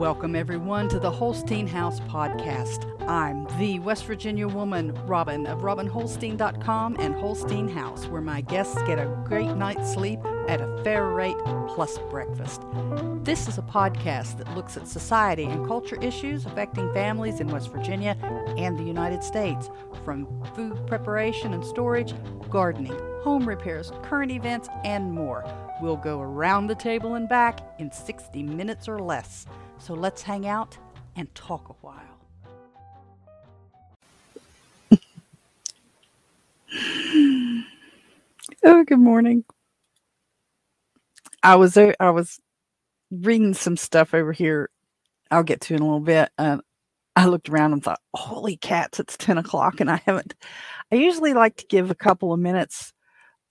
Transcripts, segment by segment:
Welcome, everyone, to the Holstein House Podcast. I'm the West Virginia woman, Robin, of RobinHolstein.com and Holstein House, where my guests get a great night's sleep at a fair rate plus breakfast. This is a podcast that looks at society and culture issues affecting families in West Virginia and the United States, from food preparation and storage, gardening, home repairs, current events, and more. We'll go around the table and back in 60 minutes or less. So let's hang out and talk a while. oh, good morning. I was uh, I was reading some stuff over here. I'll get to in a little bit. And I looked around and thought, "Holy cats! It's ten o'clock, and I haven't." I usually like to give a couple of minutes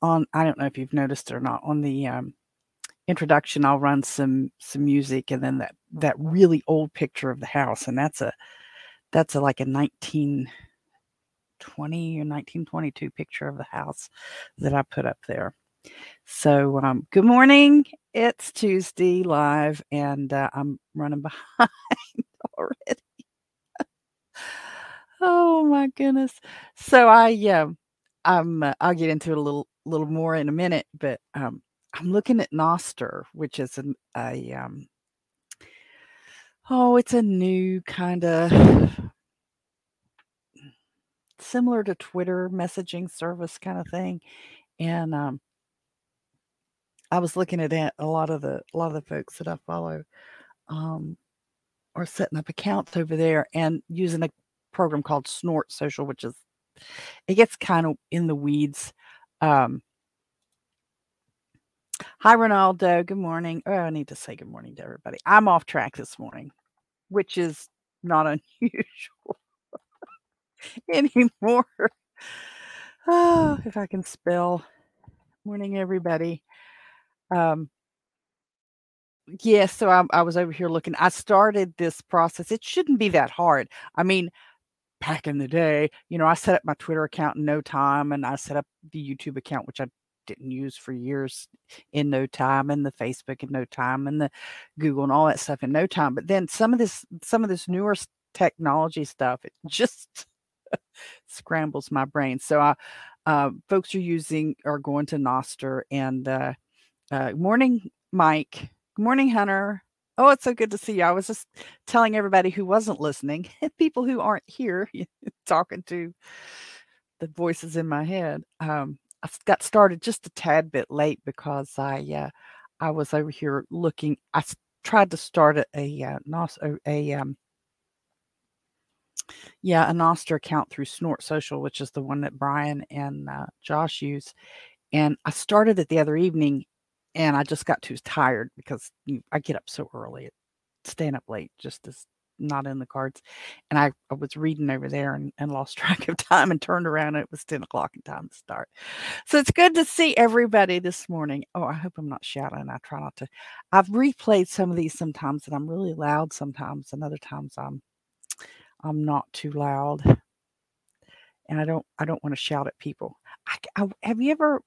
on I don't know if you've noticed or not on the um, introduction I'll run some some music and then that that really old picture of the house and that's a that's a like a 1920 or 1922 picture of the house that I put up there. So um, good morning. It's Tuesday live and uh, I'm running behind already. oh my goodness. So I um I'm uh, I'll get into it a little little more in a minute, but um, I'm looking at Nostr, which is an, a um, oh, it's a new kind of similar to Twitter messaging service kind of thing, and um, I was looking at a lot of the a lot of the folks that I follow um, are setting up accounts over there and using a program called Snort Social, which is it gets kind of in the weeds um, hi, Ronaldo. Good morning. Oh, I need to say good morning to everybody. I'm off track this morning, which is not unusual anymore. Oh, if I can spell. Morning, everybody. Um, yes, yeah, so I, I was over here looking. I started this process. It shouldn't be that hard. I mean, back in the day, you know, I set up my Twitter account in no time and I set up the YouTube account, which I didn't use for years in no time and the Facebook in no time and the Google and all that stuff in no time. But then some of this, some of this newer technology stuff, it just scrambles my brain. So I, uh, folks are using, are going to Nostr and, uh, uh, morning, Mike. Good morning, Hunter. Oh, it's so good to see you. I was just telling everybody who wasn't listening, people who aren't here, talking to the voices in my head. Um, I got started just a tad bit late because I uh, I was over here looking. I tried to start a a, uh, a, a um, yeah a Nostr account through Snort Social, which is the one that Brian and uh, Josh use, and I started it the other evening and I just got too tired because you, I get up so early. Staying up late just is not in the cards. And I, I was reading over there and, and lost track of time and turned around and it was 10 o'clock and time to start. So it's good to see everybody this morning. Oh, I hope I'm not shouting. I try not to. I've replayed some of these sometimes and I'm really loud sometimes, and other times I'm I'm not too loud. And I don't I don't want to shout at people. I, I have you ever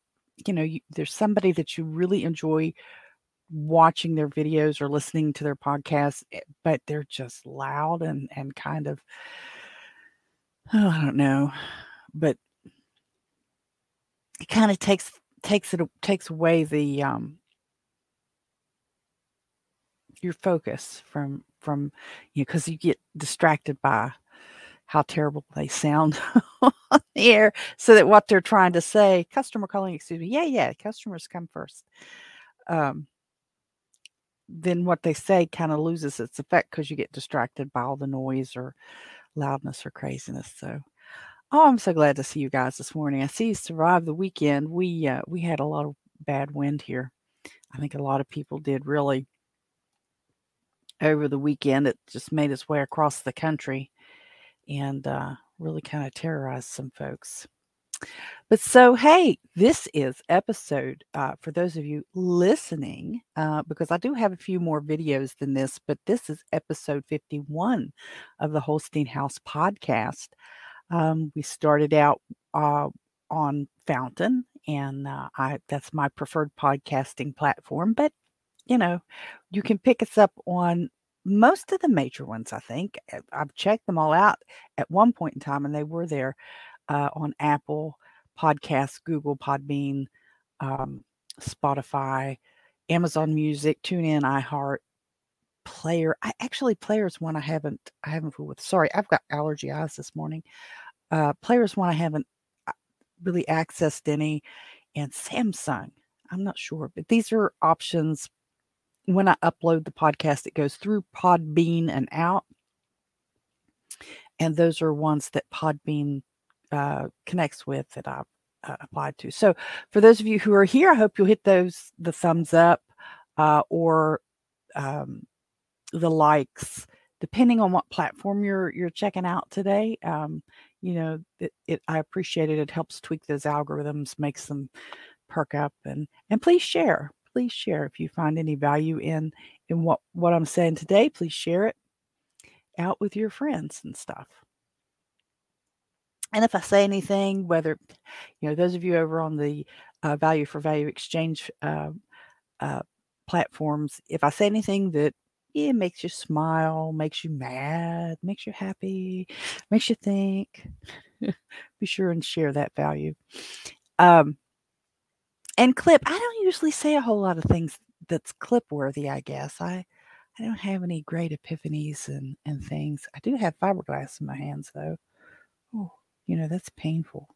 you know, you, there's somebody that you really enjoy watching their videos or listening to their podcasts, eh, but they're just loud and and kind of oh, I don't know, but it kind of takes takes it takes away the um your focus from from you know because you get distracted by how terrible they sound on the air so that what they're trying to say customer calling excuse me. Yeah yeah customers come first. Um, then what they say kind of loses its effect because you get distracted by all the noise or loudness or craziness so oh i'm so glad to see you guys this morning. I see you survived the weekend. We uh, we had a lot of bad wind here. I think a lot of people did really over the weekend. It just made its way across the country and uh, really kind of terrorized some folks. But so, hey, this is episode uh, for those of you listening, uh, because I do have a few more videos than this, but this is episode 51 of the Holstein House podcast. Um, we started out uh, on Fountain, and uh, I that's my preferred podcasting platform. But you know, you can pick us up on most of the major ones, I think. I've checked them all out at one point in time, and they were there uh, on Apple Podcasts, Google Podbean, um, Spotify, Amazon Music, TuneIn, iHeart, Player. I actually Players one I haven't I haven't fooled with. Sorry, I've got allergy eyes this morning. Uh, Players one I haven't uh, really accessed any, and Samsung. I'm not sure, but these are options when I upload the podcast, it goes through Podbean and out. And those are ones that Podbean uh, connects with that I've uh, applied to. So for those of you who are here, I hope you'll hit those the thumbs up uh, or um, the likes, depending on what platform you're you're checking out today. Um, you know, it, it I appreciate it. It helps tweak those algorithms, makes them perk up, and and please share please share if you find any value in in what what I'm saying today. Please share it out with your friends and stuff. And if I say anything, whether you know those of you over on the uh, value for value exchange uh, uh, platforms, if I say anything that yeah, makes you smile, makes you mad, makes you happy, makes you think, be sure and share that value. Um, and clip, I don't usually say a whole lot of things that's clip worthy, I guess. I I don't have any great epiphanies and, and things. I do have fiberglass in my hands though. You know, that's painful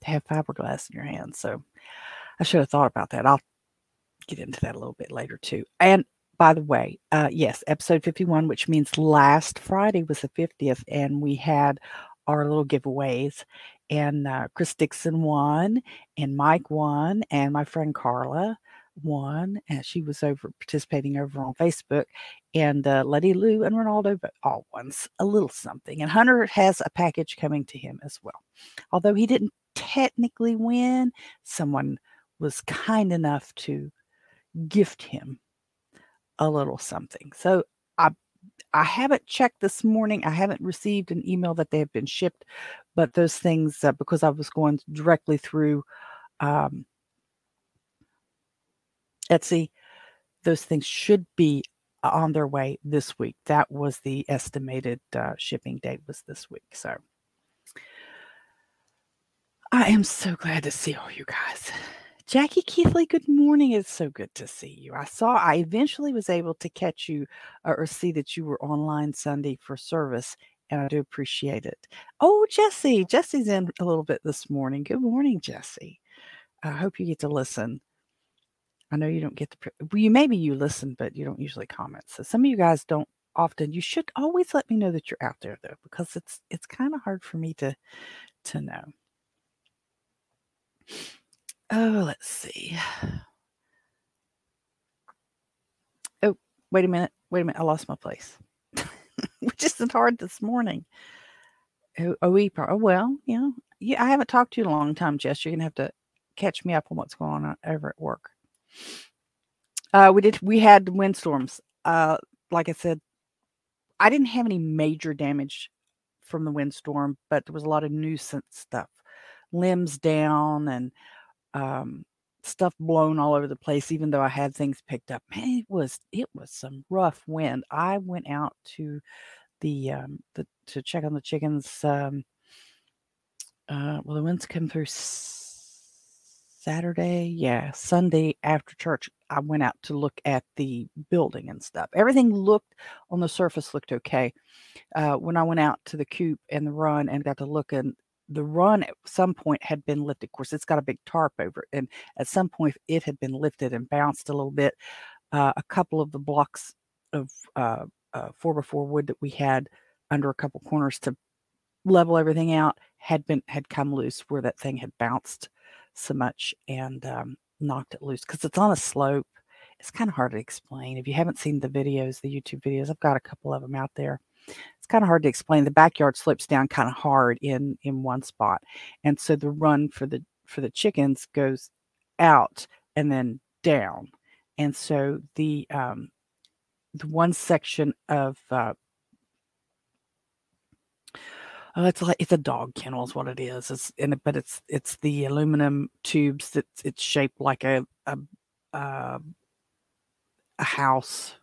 to have fiberglass in your hands. So I should have thought about that. I'll get into that a little bit later too. And by the way, uh, yes, episode 51, which means last Friday was the 50th, and we had our little giveaways and uh, Chris Dixon won, and Mike won, and my friend Carla won, and she was over participating over on Facebook, and uh, Letty Lou and Ronaldo, but all ones a little something. And Hunter has a package coming to him as well, although he didn't technically win. Someone was kind enough to gift him a little something. So I I haven't checked this morning. I haven't received an email that they have been shipped, but those things, uh, because I was going directly through um, Etsy, those things should be on their way this week. That was the estimated uh, shipping date was this week. So I am so glad to see all you guys. Jackie Keithley, good morning. It's so good to see you. I saw, I eventually was able to catch you uh, or see that you were online Sunday for service, and I do appreciate it. Oh, Jesse, Jesse's in a little bit this morning. Good morning, Jesse. I hope you get to listen. I know you don't get to, well, you maybe you listen, but you don't usually comment. So some of you guys don't often. You should always let me know that you're out there though, because it's it's kind of hard for me to to know. Oh, let's see. Oh, wait a minute. Wait a minute. I lost my place. Which isn't hard this morning. Oh, oh, oh well, you know, yeah, I haven't talked to you in a long time, Jess. You're gonna have to catch me up on what's going on over at work. Uh, we did. We had windstorms. Uh, like I said, I didn't have any major damage from the windstorm, but there was a lot of nuisance stuff, limbs down, and um, stuff blown all over the place even though i had things picked up man it was it was some rough wind i went out to the um the to check on the chickens um uh well the winds come through saturday yeah sunday after church i went out to look at the building and stuff everything looked on the surface looked okay uh when i went out to the coop and the run and got to look and the run at some point had been lifted. Of course, it's got a big tarp over it, and at some point it had been lifted and bounced a little bit. Uh, a couple of the blocks of uh, uh, four by four wood that we had under a couple corners to level everything out had been had come loose where that thing had bounced so much and um, knocked it loose because it's on a slope. It's kind of hard to explain if you haven't seen the videos, the YouTube videos. I've got a couple of them out there it's kind of hard to explain. The backyard slopes down kind of hard in in one spot, and so the run for the for the chickens goes out and then down, and so the um, the one section of uh, Oh, it's like it's a dog kennel is what it is. It's in it, but it's it's the aluminum tubes that it's shaped like a a, uh, a house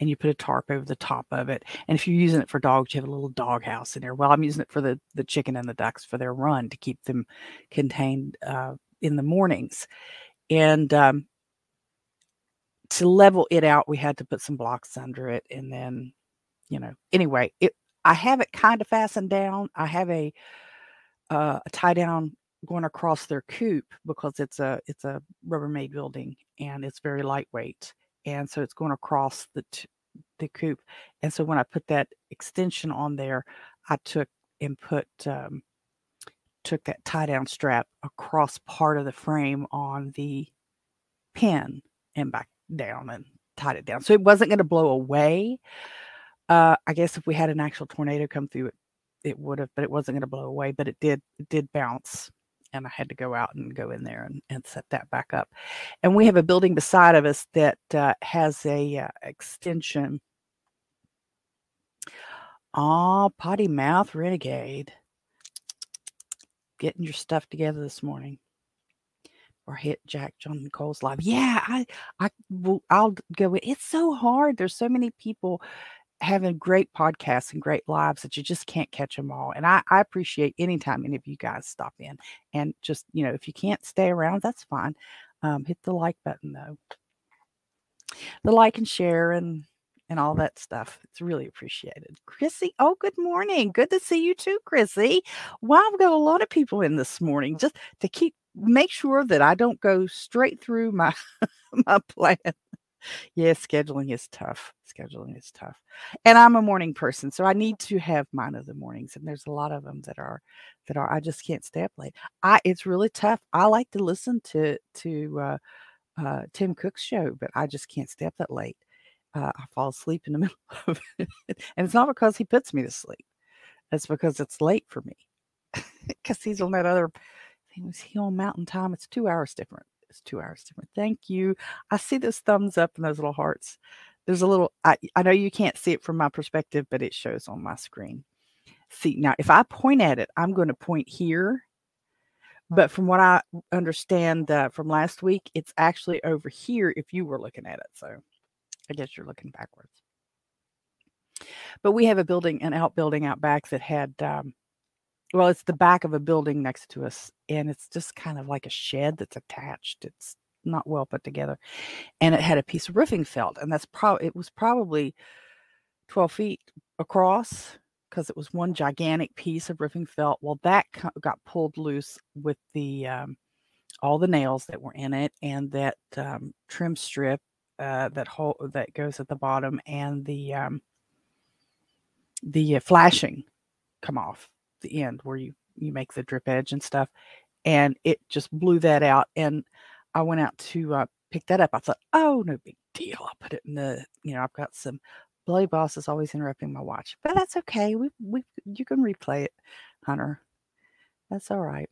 and you put a tarp over the top of it. And if you're using it for dogs, you have a little dog house in there. Well, I'm using it for the the chicken and the ducks for their run to keep them contained uh, in the mornings. And um, to level it out, we had to put some blocks under it, and then, you know, anyway, it. I have it kind of fastened down. I have a uh, a tie down going across their coop because it's a it's a Rubbermaid building and it's very lightweight, and so it's going across the t- the coop. And so when I put that extension on there, I took and put um, took that tie down strap across part of the frame on the pin and back down and tied it down. So it wasn't going to blow away. Uh, I guess if we had an actual tornado come through it, it would have, but it wasn't going to blow away. But it did, it did bounce, and I had to go out and go in there and, and set that back up. And we have a building beside of us that uh, has a uh, extension. Ah, potty mouth renegade getting your stuff together this morning or hit Jack John Nicole's live. Yeah, I I will I'll go it's so hard. There's so many people having great podcasts and great lives that you just can't catch them all. And I, I appreciate anytime any of you guys stop in and just, you know, if you can't stay around, that's fine. Um, hit the like button though. The like and share and and all that stuff. It's really appreciated. Chrissy, oh, good morning. Good to see you too, Chrissy. Well, I've got a lot of people in this morning just to keep make sure that I don't go straight through my my plan. Yeah, scheduling is tough. Scheduling is tough. And I'm a morning person, so I need to have mine of the mornings. And there's a lot of them that are that are I just can't stay up late. I it's really tough. I like to listen to to uh, uh, Tim Cook's show, but I just can't stay up that late uh, I fall asleep in the middle of it. And it's not because he puts me to sleep. It's because it's late for me. Because he's on that other thing. Was he on mountain time? It's two hours different. It's two hours different. Thank you. I see those thumbs up and those little hearts. There's a little, I, I know you can't see it from my perspective, but it shows on my screen. See, now if I point at it, I'm going to point here. But from what I understand uh, from last week, it's actually over here if you were looking at it. So I guess you're looking backwards. But we have a building, an outbuilding out back that had, um, well, it's the back of a building next to us, and it's just kind of like a shed that's attached. It's not well put together, and it had a piece of roofing felt, and that's probably it was probably 12 feet across because it was one gigantic piece of roofing felt. Well, that got pulled loose with the um, all the nails that were in it and that um, trim strip uh, that hole that goes at the bottom and the um, the uh, flashing come off the end where you you make the drip edge and stuff and it just blew that out and i went out to uh, pick that up i thought oh no big deal i'll put it in the you know i've got some bloody boss is always interrupting my watch but that's okay we we you can replay it hunter that's all right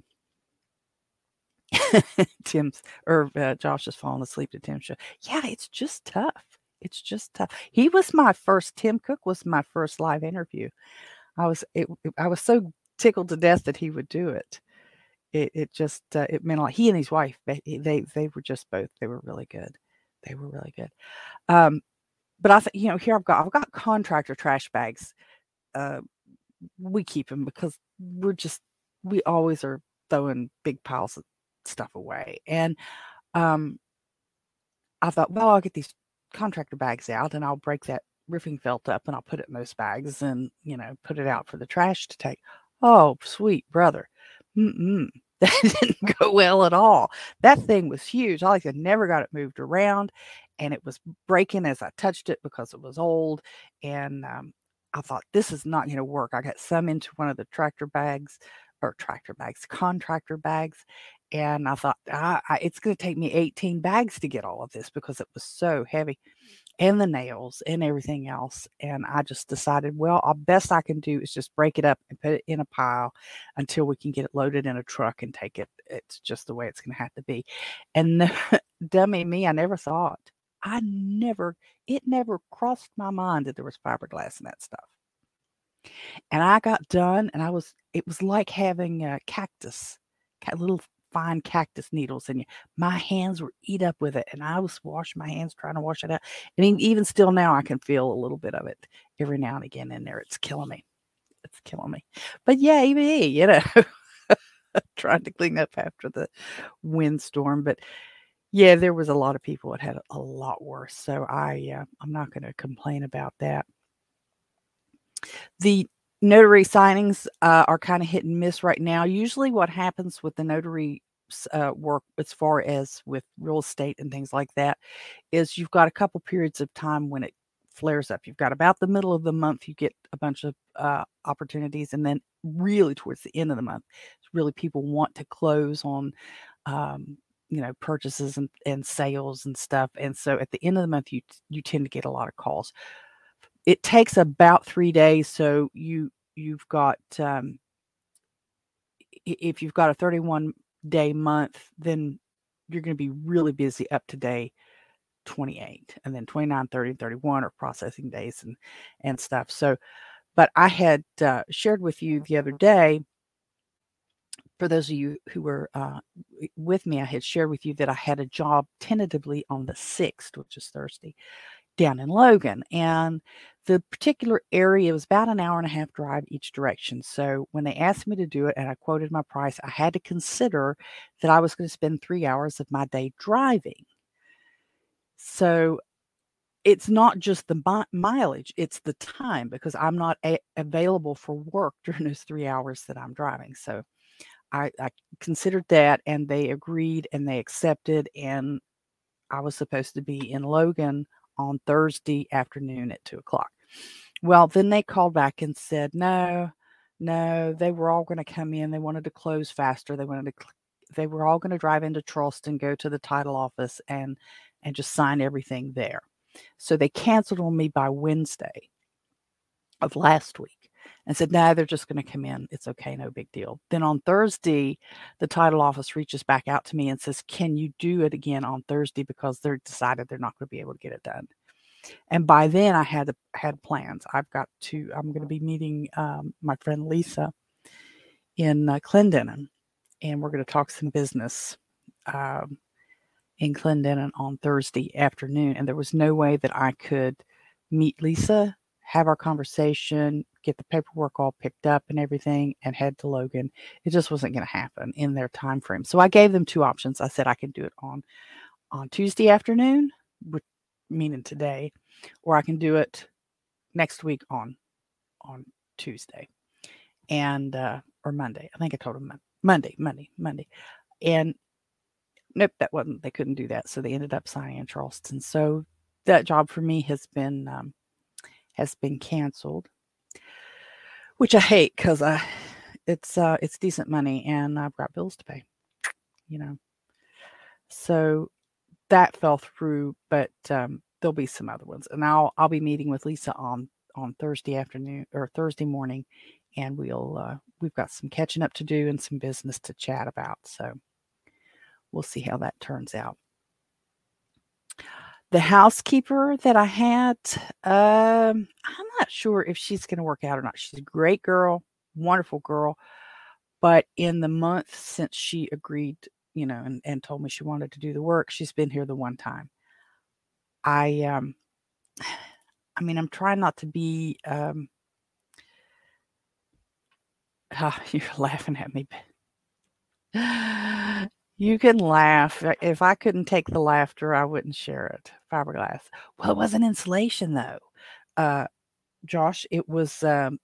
Tim's or uh, Josh is falling asleep to Tim's show. Yeah, it's just tough. It's just tough. He was my first. Tim Cook was my first live interview. I was it, I was so tickled to death that he would do it. It it just uh, it meant a lot. He and his wife they they they were just both they were really good. They were really good. Um, but I think you know here I've got I've got contractor trash bags. Uh, we keep them because we're just we always are throwing big piles of stuff away. And um, I thought, well, I'll get these contractor bags out and I'll break that roofing felt up and I'll put it in those bags and, you know, put it out for the trash to take. Oh, sweet brother. Mm-mm. That didn't go well at all. That thing was huge. I like I never got it moved around and it was breaking as I touched it because it was old. And um, I thought, this is not going to work. I got some into one of the tractor bags or tractor bags, contractor bags, and I thought, ah, I, it's going to take me 18 bags to get all of this because it was so heavy and the nails and everything else. And I just decided, well, the best I can do is just break it up and put it in a pile until we can get it loaded in a truck and take it. It's just the way it's going to have to be. And dummy me, I never thought. I never, it never crossed my mind that there was fiberglass in that stuff. And I got done and I was, it was like having a cactus, a little fine cactus needles and my hands were eat up with it and i was washing my hands trying to wash it out and even still now i can feel a little bit of it every now and again in there it's killing me it's killing me but yeah even you know trying to clean up after the windstorm but yeah there was a lot of people that had a lot worse so i uh, i'm not going to complain about that the notary signings uh, are kind of hit and miss right now. Usually, what happens with the notary uh, work, as far as with real estate and things like that, is you've got a couple periods of time when it flares up. You've got about the middle of the month, you get a bunch of uh, opportunities, and then really towards the end of the month, really people want to close on. Um, you know purchases and, and sales and stuff and so at the end of the month you you tend to get a lot of calls it takes about three days. So you you've got um, if you've got a 31 day month, then you're going to be really busy up to day 28 and then 29 30 31 are processing days and and stuff. So but i had uh, shared with you the other day for those of you who were uh, with me i had shared with you that i had a job tentatively on the 6th which is thursday down in Logan. And the particular area was about an hour and a half drive each direction. So when they asked me to do it and I quoted my price, I had to consider that I was going to spend three hours of my day driving. So it's not just the mi- mileage, it's the time because I'm not a- available for work during those three hours that I'm driving. So I, I considered that and they agreed and they accepted. And I was supposed to be in Logan on Thursday afternoon at two o'clock. Well, then they called back and said, no, no, they were all going to come in. They wanted to close faster. They wanted to, they were all going to drive into Charleston, go to the title office and, and just sign everything there. So they canceled on me by Wednesday of last week and said, no, they're just going to come in. It's okay, no big deal. Then on Thursday, the title office reaches back out to me and says, can you do it again on Thursday because they're decided they're not going to be able to get it done. And by then, I had had plans. I've got to. I'm going to be meeting um, my friend Lisa in uh, Clendenin, and we're going to talk some business um, in Clendenin on Thursday afternoon. And there was no way that I could meet Lisa, have our conversation, get the paperwork all picked up and everything and head to Logan. It just wasn't going to happen in their time frame. So I gave them two options. I said I can do it on on Tuesday afternoon, meaning today, or I can do it next week on on Tuesday and uh or Monday. I think I told them Monday, Monday, Monday. And nope, that wasn't they couldn't do that. So they ended up signing in Charleston. So that job for me has been um, has been canceled which I hate because I it's uh it's decent money and I've got bills to pay, you know. So that fell through, but um, there'll be some other ones, and I'll I'll be meeting with Lisa on on Thursday afternoon or Thursday morning, and we'll uh, we've got some catching up to do and some business to chat about. So we'll see how that turns out the housekeeper that I had, um, I'm not sure if she's going to work out or not. She's a great girl, wonderful girl. But in the month since she agreed, you know, and, and told me she wanted to do the work, she's been here the one time. I, um, I mean, I'm trying not to be, um, oh, you're laughing at me. You can laugh. Uh, if I couldn't take the laughter, I wouldn't share it. Fiberglass. Well, it wasn't insulation though. Uh, Josh, it was um,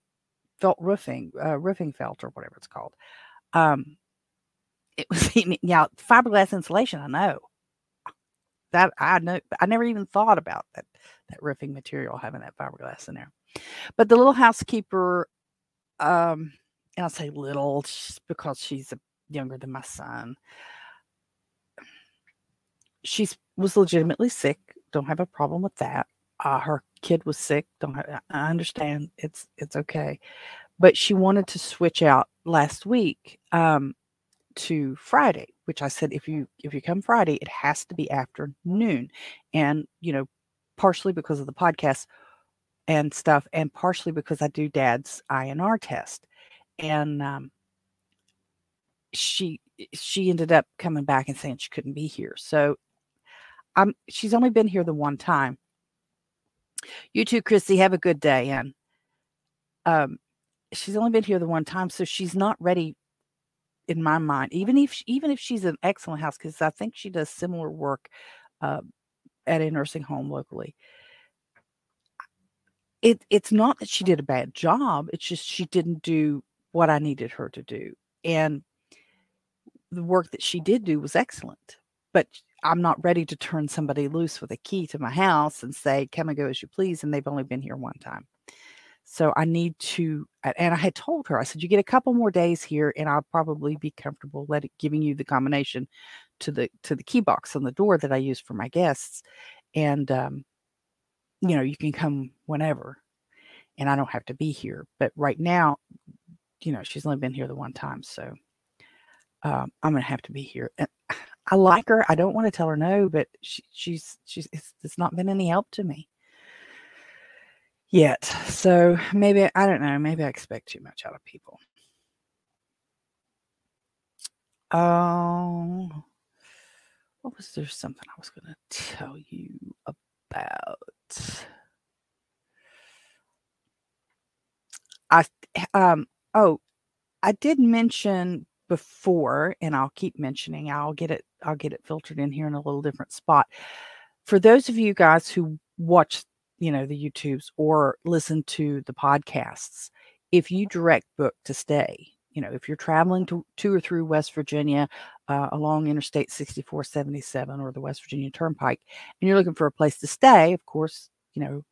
felt roofing, uh, roofing felt or whatever it's called. Um, it was yeah, fiberglass insulation. I know that I know. I never even thought about that that roofing material having that fiberglass in there. But the little housekeeper, um, and I'll say little because she's younger than my son she was legitimately sick. Don't have a problem with that. Uh, her kid was sick. Don't have, I understand. It's it's okay, but she wanted to switch out last week um, to Friday, which I said if you if you come Friday, it has to be after noon, and you know, partially because of the podcast and stuff, and partially because I do Dad's INR test, and um, she she ended up coming back and saying she couldn't be here. So I'm she's only been here the one time. You too, Chrissy. Have a good day. And um, she's only been here the one time, so she's not ready in my mind. Even if she, even if she's an excellent house, because I think she does similar work uh, at a nursing home locally. It it's not that she did a bad job. It's just she didn't do what I needed her to do, and the work that she did do was excellent. But I'm not ready to turn somebody loose with a key to my house and say, "Come and go as you please," and they've only been here one time. So I need to, and I had told her, I said, you get a couple more days here, and I'll probably be comfortable letting giving you the combination to the to the key box on the door that I use for my guests, and um, you know you can come whenever, and I don't have to be here. But right now, you know she's only been here the one time, so um, I'm gonna have to be here. And I like her. I don't want to tell her no, but she, she's she's it's, it's not been any help to me yet. So maybe I don't know. Maybe I expect too much out of people. Oh, what was there something I was going to tell you about? I um oh, I did mention before and I'll keep mentioning. I'll get it I'll get it filtered in here in a little different spot. For those of you guys who watch you know the YouTubes or listen to the podcasts. If you direct book to stay, you know if you're traveling to, to or through West Virginia uh, along Interstate 6477 or the West Virginia Turnpike, and you're looking for a place to stay, of course, you know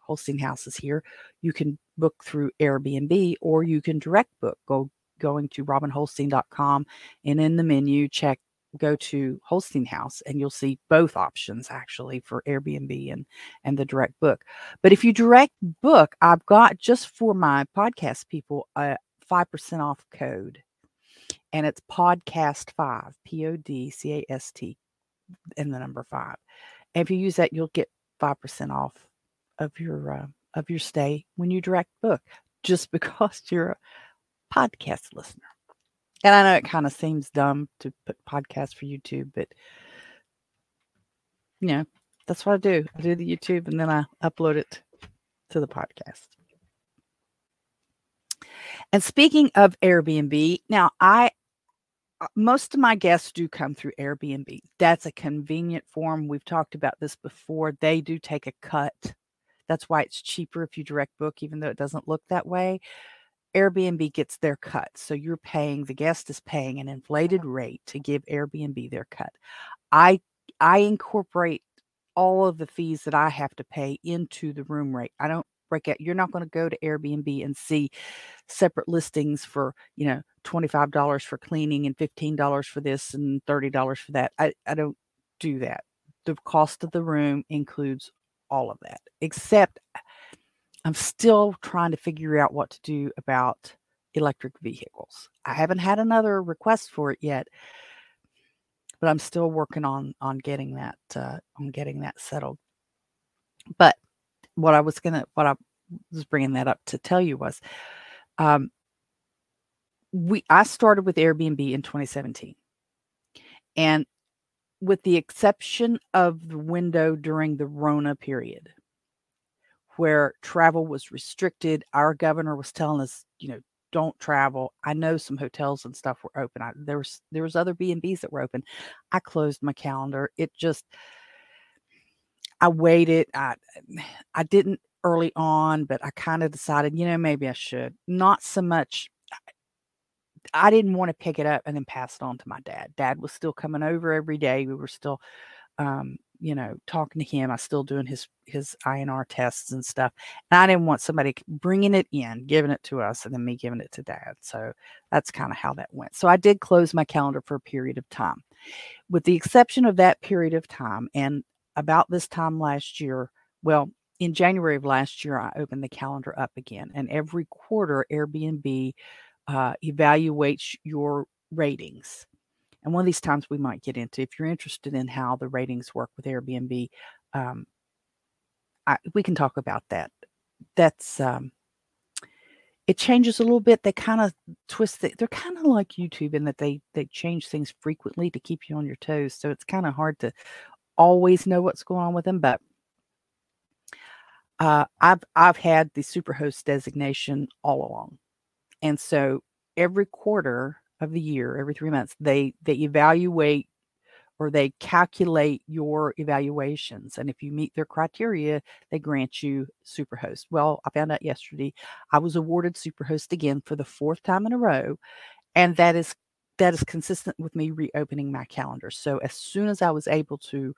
Holstein House is here. You can book through Airbnb or you can direct book. Go going to robinholstein.com and in the menu check go to Holstein House and you'll see both options actually for Airbnb and and the direct book. But if you direct book, I've got just for my podcast people a 5% off code. And it's podcast 5, P O D C A S T and the number 5. And if you use that you'll get 5% off of your uh, of your stay when you direct book just because you're a podcast listener. And I know it kind of seems dumb to put podcasts for YouTube, but you know, that's what I do. I do the YouTube and then I upload it to the podcast. And speaking of Airbnb, now I uh, most of my guests do come through Airbnb. That's a convenient form. We've talked about this before. They do take a cut. That's why it's cheaper if you direct book, even though it doesn't look that way. Airbnb gets their cut. So you're paying, the guest is paying an inflated rate to give Airbnb their cut. I I incorporate all of the fees that I have to pay into the room rate. I don't break out. You're not going to go to Airbnb and see separate listings for, you know, $25 for cleaning and $15 for this and $30 for that. I, I don't do that. The cost of the room includes all of that, except I'm still trying to figure out what to do about electric vehicles. I haven't had another request for it yet, but I'm still working on on getting that uh, on getting that settled. But what I was gonna what I was bringing that up to tell you was, um, we I started with Airbnb in 2017, and with the exception of the window during the Rona period, where travel was restricted. Our governor was telling us, you know, don't travel. I know some hotels and stuff were open. I, there was there was other B and B's that were open. I closed my calendar. It just I waited. I I didn't early on, but I kind of decided, you know, maybe I should. Not so much. I didn't want to pick it up and then pass it on to my dad. Dad was still coming over every day. We were still um, you know, talking to him. I still doing his his INR tests and stuff. And I didn't want somebody bringing it in, giving it to us, and then me giving it to dad. So that's kind of how that went. So I did close my calendar for a period of time. With the exception of that period of time, and about this time last year, well, in January of last year, I opened the calendar up again. And every quarter, Airbnb uh, evaluates your ratings and one of these times we might get into if you're interested in how the ratings work with Airbnb, um, I, we can talk about that. That's um, it changes a little bit. They kind of twist it. They're kind of like YouTube in that they they change things frequently to keep you on your toes. So it's kind of hard to always know what's going on with them. But uh, I've I've had the superhost designation all along, and so every quarter of the year, every three months, they they evaluate or they calculate your evaluations. And if you meet their criteria, they grant you Superhost. Well, I found out yesterday I was awarded Superhost again for the fourth time in a row. And that is that is consistent with me reopening my calendar. So as soon as I was able to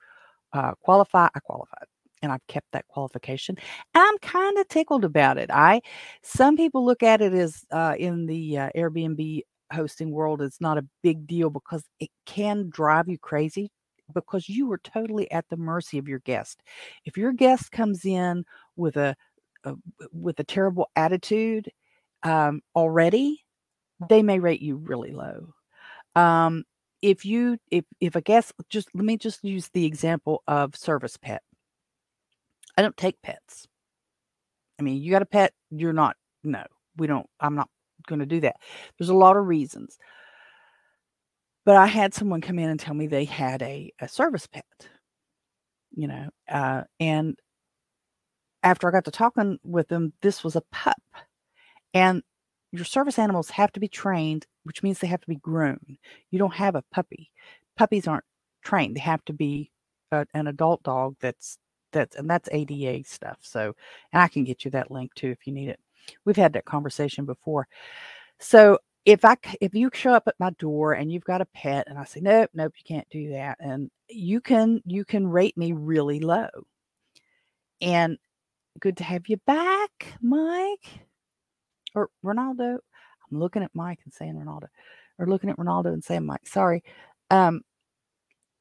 uh, qualify, I qualified and I've kept that qualification. And I'm kind of tickled about it. I some people look at it as uh, in the uh, Airbnb hosting world is not a big deal because it can drive you crazy because you are totally at the mercy of your guest. If your guest comes in with a, a with a terrible attitude um, already, they may rate you really low. Um, if you if if a guest just let me just use the example of service pet. I don't take pets. I mean, you got a pet, you're not no, we don't I'm not going to do that. There's a lot of reasons. But I had someone come in and tell me they had a, a service pet, you know, uh, and after I got to talking with them, this was a pup. And your service animals have to be trained, which means they have to be grown. You don't have a puppy. Puppies aren't trained. They have to be a, an adult dog that's that's and that's ADA stuff. So, and I can get you that link too if you need it. We've had that conversation before. So if I if you show up at my door and you've got a pet and I say nope nope you can't do that and you can you can rate me really low. And good to have you back, Mike or Ronaldo. I'm looking at Mike and saying Ronaldo or looking at Ronaldo and saying Mike. Sorry. Um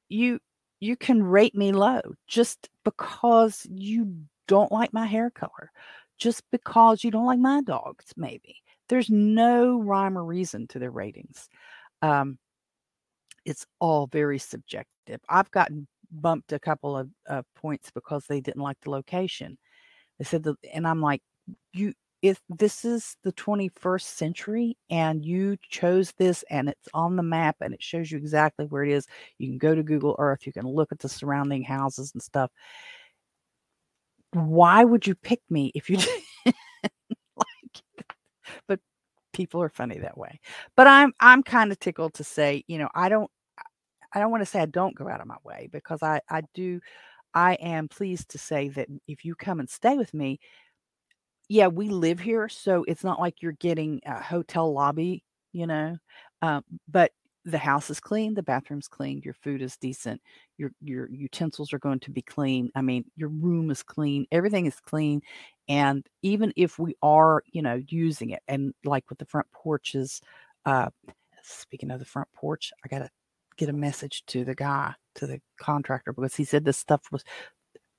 you you can rate me low just because you don't like my hair color just because you don't like my dogs, maybe. There's no rhyme or reason to their ratings. Um, it's all very subjective. I've gotten bumped a couple of uh, points because they didn't like the location. They said that, and I'm like, you, if this is the 21st century and you chose this and it's on the map and it shows you exactly where it is, you can go to Google Earth, you can look at the surrounding houses and stuff why would you pick me if you like but people are funny that way. But i'm i'm kind of tickled to say you know i don't i don't want to say i don't go out of my way because i i do i am pleased to say that if you come and stay with me yeah we live here so it's not like you're getting a hotel lobby you know um, but the house is clean, the bathroom's clean, your food is decent, your your utensils are going to be clean. I mean, your room is clean, everything is clean. And even if we are, you know, using it, and like with the front porches, uh, speaking of the front porch, I gotta get a message to the guy, to the contractor, because he said this stuff was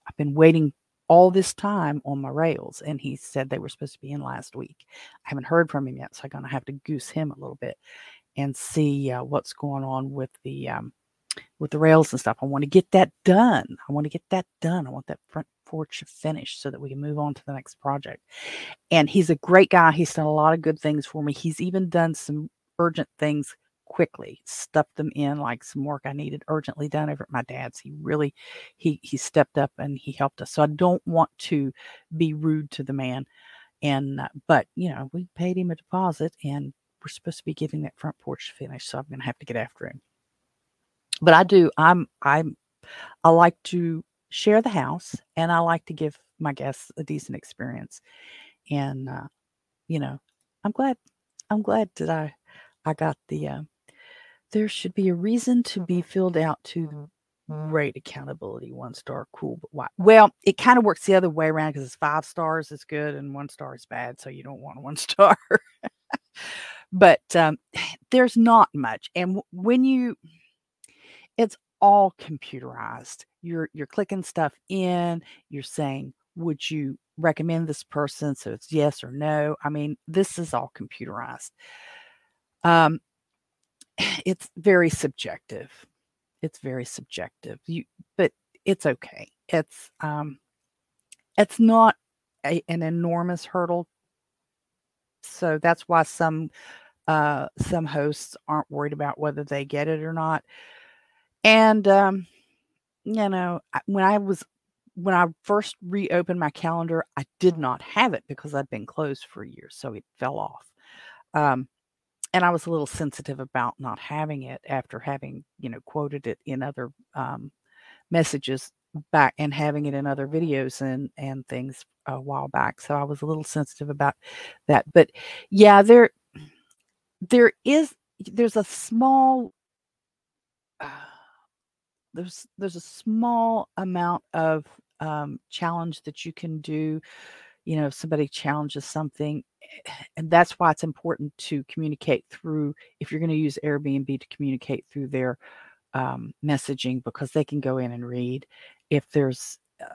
I've been waiting all this time on my rails and he said they were supposed to be in last week. I haven't heard from him yet, so I'm gonna have to goose him a little bit and see uh, what's going on with the um, with the rails and stuff. I want to get that done. I want to get that done. I want that front porch finished so that we can move on to the next project. And he's a great guy. He's done a lot of good things for me. He's even done some urgent things quickly stuffed them in like some work i needed urgently done over at my dad's he really he he stepped up and he helped us so i don't want to be rude to the man and uh, but you know we paid him a deposit and we're supposed to be getting that front porch finished, so I'm going to have to get after him. But I do. I'm. I'm. I like to share the house, and I like to give my guests a decent experience. And uh, you know, I'm glad. I'm glad that I I got the. Uh, there should be a reason to be filled out to great accountability one star cool but why well it kind of works the other way around because it's five stars is good and one star is bad so you don't want one star but um, there's not much. And when you, it's all computerized. You're you're clicking stuff in. You're saying, would you recommend this person? So it's yes or no. I mean, this is all computerized. Um, it's very subjective. It's very subjective. You, but it's okay. It's um, it's not a, an enormous hurdle So that's why some uh, some hosts aren't worried about whether they get it or not. And um, you know, when I was when I first reopened my calendar, I did not have it because I'd been closed for years, so it fell off. Um, and I was a little sensitive about not having it after having, you know, quoted it in other um, messages back and having it in other videos and and things a while back. So I was a little sensitive about that. But yeah, there there is there's a small there's there's a small amount of um, challenge that you can do. You know, if somebody challenges something, and that's why it's important to communicate through. If you're going to use Airbnb to communicate through their um, messaging, because they can go in and read if there's uh,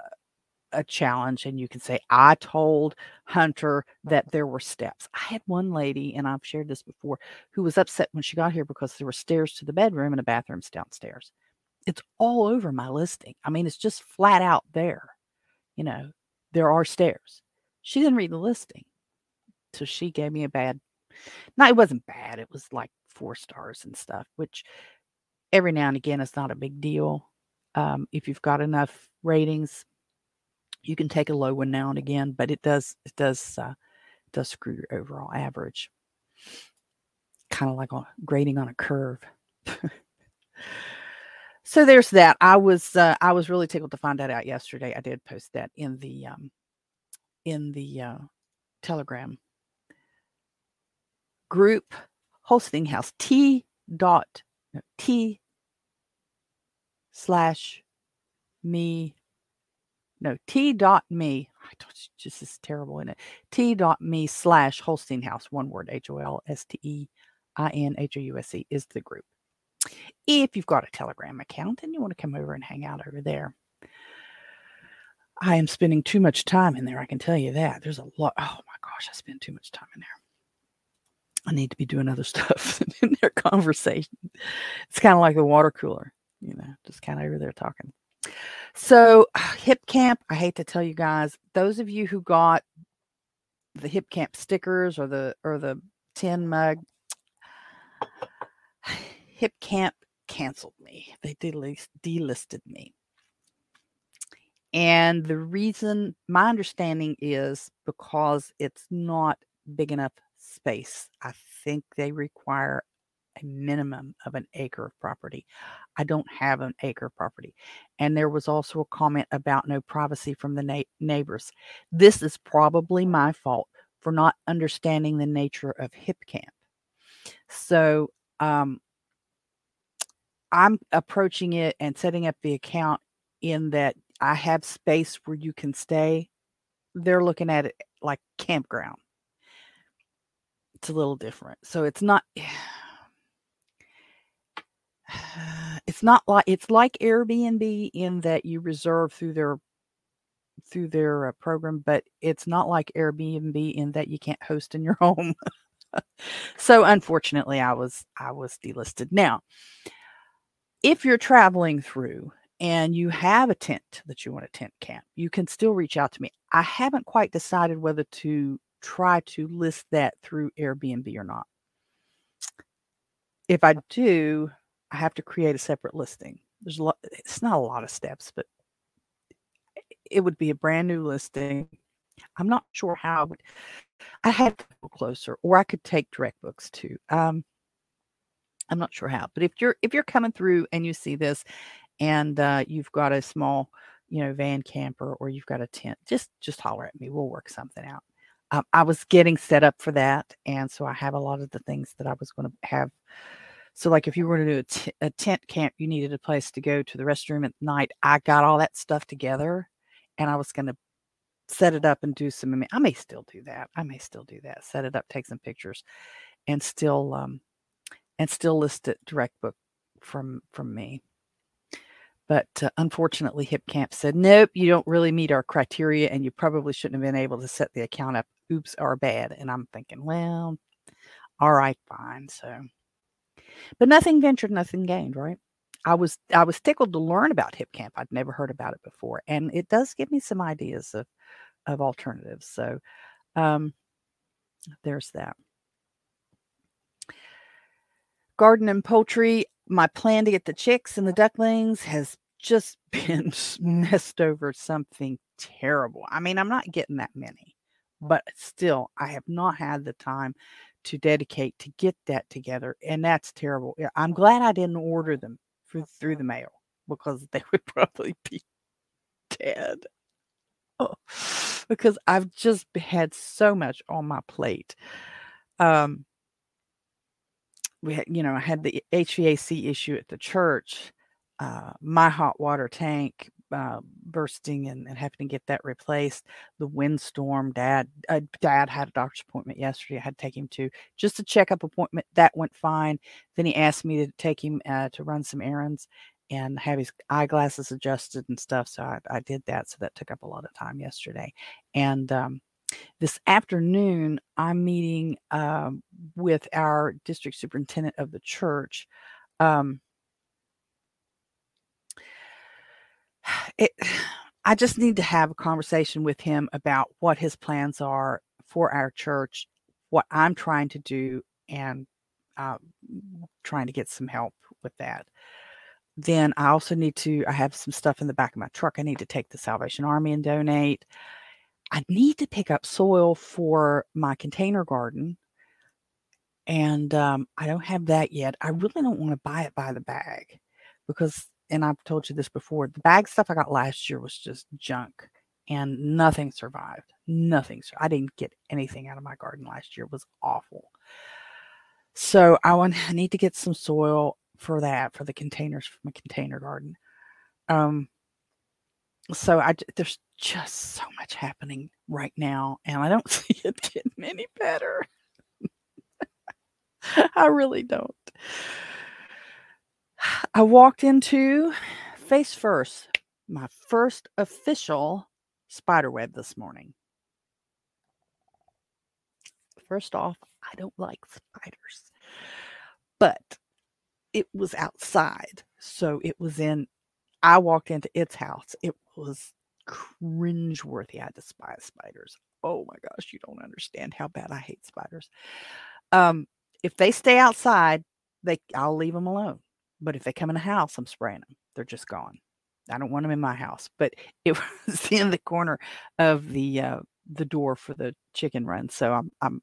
a challenge and you can say i told hunter that there were steps. I had one lady and i've shared this before who was upset when she got here because there were stairs to the bedroom and a bathrooms downstairs. It's all over my listing. I mean it's just flat out there you know there are stairs. She didn't read the listing so she gave me a bad no it wasn't bad it was like four stars and stuff which every now and again it's not a big deal um, if you've got enough ratings you can take a low one now and again, but it does it does uh, does screw your overall average. Kind of like a grading on a curve. so there's that. I was uh, I was really tickled to find that out yesterday. I did post that in the um, in the uh, Telegram group Holstein House T dot no, T slash me no, T dot me. I you, just is terrible in it. T dot me slash Holstein House, one word, H O L S T E I N H O U S E is the group. If you've got a Telegram account and you want to come over and hang out over there, I am spending too much time in there. I can tell you that. There's a lot. Oh my gosh, I spend too much time in there. I need to be doing other stuff in their conversation. It's kind of like the water cooler, you know, just kind of over there talking. So, Hip Camp, I hate to tell you guys, those of you who got the Hip Camp stickers or the or the tin mug, Hip Camp canceled me. They delist, delisted me. And the reason, my understanding is because it's not big enough space. I think they require a minimum of an acre of property. I don't have an acre of property. And there was also a comment about no privacy from the na- neighbors. This is probably my fault for not understanding the nature of hip camp. So um, I'm approaching it and setting up the account in that I have space where you can stay. They're looking at it like campground. It's a little different. So it's not it's not like it's like Airbnb in that you reserve through their through their uh, program, but it's not like Airbnb in that you can't host in your home. so unfortunately, I was I was delisted. Now, if you're traveling through and you have a tent that you want to tent camp, you can still reach out to me. I haven't quite decided whether to try to list that through Airbnb or not. If I do, I have to create a separate listing. There's a lot, it's not a lot of steps, but it would be a brand new listing. I'm not sure how I would, I had to go closer, or I could take direct books too. Um, I'm not sure how, but if you're if you're coming through and you see this, and uh, you've got a small, you know, van camper or you've got a tent, just just holler at me. We'll work something out. Um, I was getting set up for that, and so I have a lot of the things that I was going to have so, like if you were to do a, t- a tent camp, you needed a place to go to the restroom at night. I got all that stuff together, and I was going to set it up and do some. I may still do that. I may still do that. Set it up, take some pictures, and still um, and still list it direct book from from me. But uh, unfortunately, Hip Camp said, nope, you don't really meet our criteria, and you probably shouldn't have been able to set the account up. Oops, our bad. And I'm thinking, well, all right, fine. So but nothing ventured, nothing gained, right? I was I was tickled to learn about hip camp. I'd never heard about it before, and it does give me some ideas of of alternatives. So, um, there's that. Garden and poultry. My plan to get the chicks and the ducklings has just been messed over something terrible. I mean, I'm not getting that many, but still, I have not had the time to dedicate to get that together, and that's terrible. I'm glad I didn't order them through, through the mail because they would probably be dead. Oh, because I've just had so much on my plate. Um, we had, you know, I had the HVAC issue at the church. Uh, my hot water tank uh, bursting and, and having to get that replaced. The windstorm, dad, uh, dad had a doctor's appointment yesterday. I had to take him to just a checkup appointment. That went fine. Then he asked me to take him uh, to run some errands and have his eyeglasses adjusted and stuff. So I, I, did that. So that took up a lot of time yesterday. And um, this afternoon, I'm meeting um, with our district superintendent of the church. Um, it, I just need to have a conversation with him about what his plans are for our church, what I'm trying to do, and uh, trying to get some help with that. Then I also need to, I have some stuff in the back of my truck I need to take the Salvation Army and donate. I need to pick up soil for my container garden. And um, I don't have that yet. I really don't want to buy it by the bag because and I've told you this before, the bag stuff I got last year was just junk and nothing survived. Nothing. I didn't get anything out of my garden last year. It was awful. So I want I need to get some soil for that for the containers for my container garden. Um so I there's just so much happening right now and I don't see it getting any better. I really don't. I walked into face first my first official spider web this morning. First off, I don't like spiders, but it was outside. So it was in, I walked into its house. It was cringeworthy. I despise spiders. Oh my gosh, you don't understand how bad I hate spiders. Um, if they stay outside, they I'll leave them alone. But if they come in the house, I'm spraying them. They're just gone. I don't want them in my house. But it was in the corner of the uh, the door for the chicken run. So I'm I'm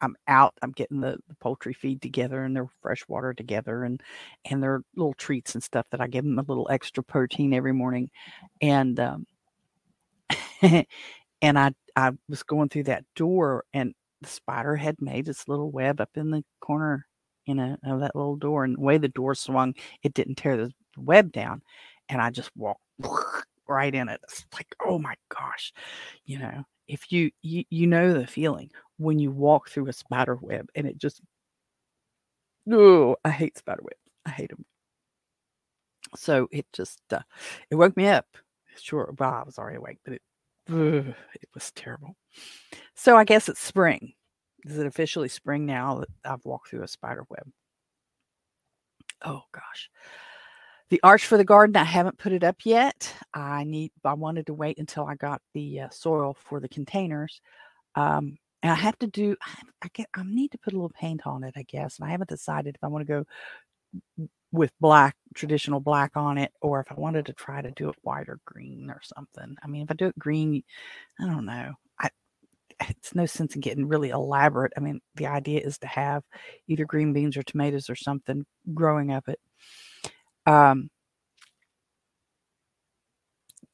I'm out. I'm getting the, the poultry feed together and their fresh water together and and their little treats and stuff that I give them a little extra protein every morning. And um and I I was going through that door and the spider had made its little web up in the corner you know, of that little door. And the way the door swung, it didn't tear the web down. And I just walked right in it. It's like, oh my gosh. You know, if you, you you know the feeling when you walk through a spider web and it just oh, I hate spider webs. I hate them. So it just uh, it woke me up. Sure, well, I was already awake, but it ugh, it was terrible. So I guess it's spring. Is it officially spring now that I've walked through a spider web? Oh gosh. The arch for the garden, I haven't put it up yet. I need I wanted to wait until I got the uh, soil for the containers. Um, and I have to do I, get I need to put a little paint on it, I guess. And I haven't decided if I want to go with black, traditional black on it, or if I wanted to try to do it white or green or something. I mean, if I do it green, I don't know i it's no sense in getting really elaborate. I mean, the idea is to have either green beans or tomatoes or something growing up it. Um,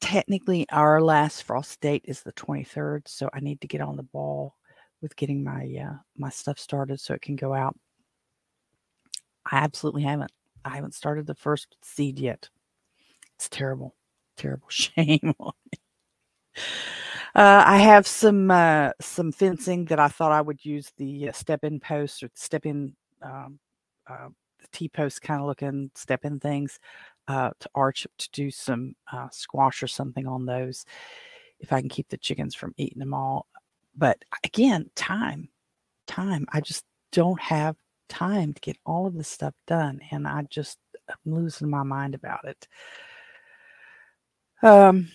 technically, our last frost date is the 23rd, so I need to get on the ball with getting my uh, my stuff started so it can go out. I absolutely haven't. I haven't started the first seed yet. It's terrible, terrible shame on. Uh, I have some uh, some fencing that I thought I would use the uh, step in posts or step in um, uh, T post kind of looking step in things uh, to arch to do some uh, squash or something on those if I can keep the chickens from eating them all. But again, time, time. I just don't have time to get all of this stuff done, and I just I'm losing my mind about it. Um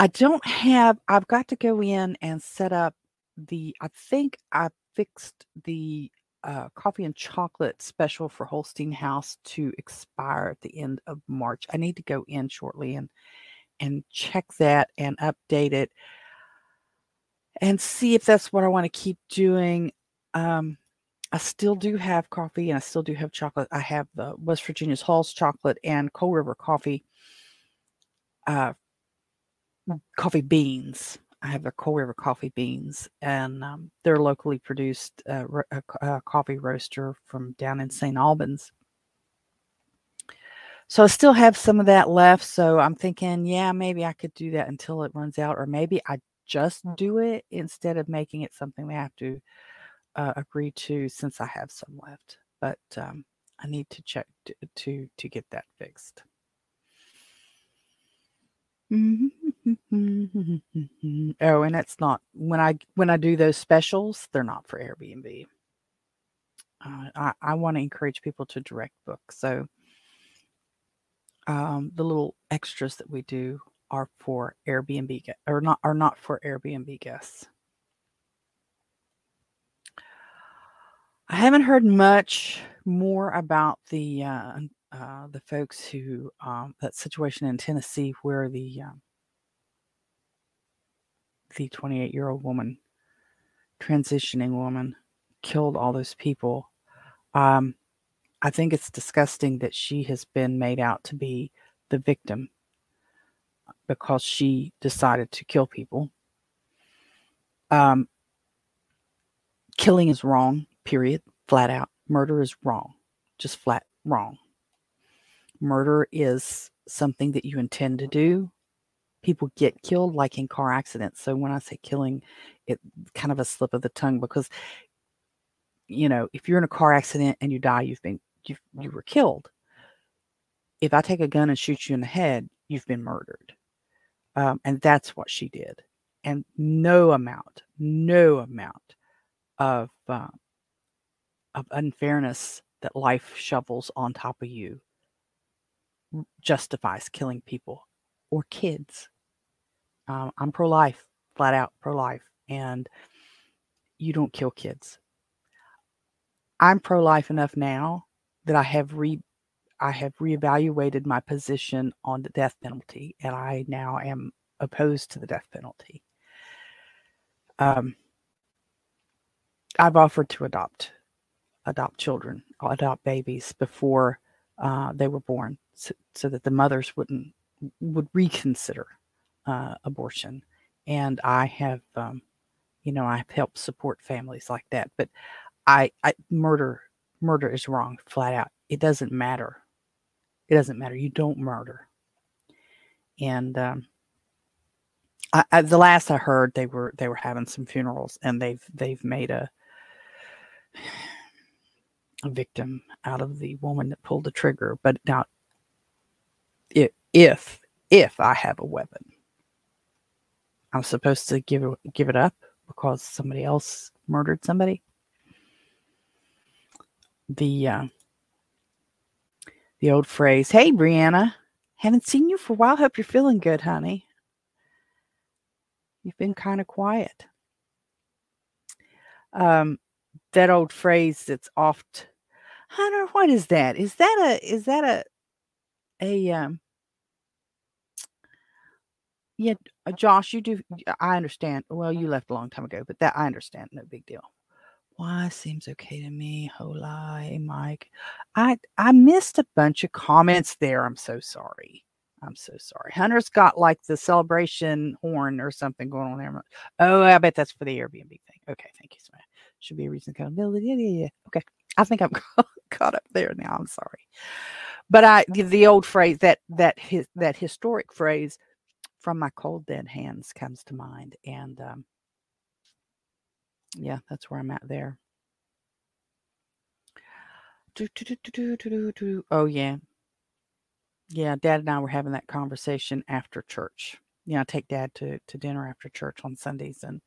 I don't have, I've got to go in and set up the I think I fixed the uh, coffee and chocolate special for Holstein House to expire at the end of March. I need to go in shortly and and check that and update it and see if that's what I want to keep doing. Um, I still do have coffee and I still do have chocolate. I have the West Virginia's Holl's chocolate and Coal River coffee, uh, coffee beans. I have the Coal River coffee beans, and um, they're locally produced uh, ro- uh, uh, coffee roaster from down in St. Albans. So I still have some of that left. So I'm thinking, yeah, maybe I could do that until it runs out, or maybe I just do it instead of making it something they have to uh, agree to since I have some left. But um, I need to check to to get that fixed. oh, and it's not when I when I do those specials, they're not for Airbnb. Uh, I, I want to encourage people to direct book. So um, the little extras that we do are for Airbnb or not are not for Airbnb guests. I haven't heard much more about the uh, uh, the folks who um, that situation in Tennessee where the um, the 28 year old woman, transitioning woman, killed all those people. Um, I think it's disgusting that she has been made out to be the victim because she decided to kill people. Um, killing is wrong, period, flat out. Murder is wrong, just flat wrong. Murder is something that you intend to do. People get killed like in car accidents. So when I say killing, it kind of a slip of the tongue because you know, if you're in a car accident and you die, you've been you you were killed. If I take a gun and shoot you in the head, you've been murdered. Um, and that's what she did. And no amount, no amount of uh, of unfairness that life shovels on top of you justifies killing people or kids. Um, I'm pro life, flat out pro life, and you don't kill kids. I'm pro life enough now that I have re I have reevaluated my position on the death penalty, and I now am opposed to the death penalty. Um, I've offered to adopt adopt children, adopt babies before uh, they were born, so, so, that the mothers wouldn't would reconsider uh, abortion. And I have, um, you know, I've helped support families like that. But I, I murder murder is wrong, flat out. It doesn't matter. It doesn't matter. You don't murder. And um, I, I, the last I heard, they were they were having some funerals, and they've they've made a a victim out of the woman that pulled the trigger. But now, if if if I have a weapon, I'm supposed to give give it up because somebody else murdered somebody. The uh, the old phrase, "Hey, Brianna, haven't seen you for a while. Hope you're feeling good, honey." You've been kind of quiet. Um, that old phrase that's oft Hunter, what is that? Is that a is that a a um yeah, uh, Josh, you do I understand. Well, you left a long time ago, but that I understand, no big deal. Why seems okay to me. Hola, Mike. I I missed a bunch of comments there. I'm so sorry. I'm so sorry. Hunter's got like the celebration horn or something going on there. Oh, I bet that's for the Airbnb thing. Okay, thank you so much. Should be a reason to come. Okay. I think I'm caught up there now. I'm sorry. But I the old phrase that that his, that historic phrase from my cold dead hands comes to mind and um yeah, that's where I'm at there. Oh yeah, yeah, dad and I were having that conversation after church. You know, I take dad to, to dinner after church on Sundays and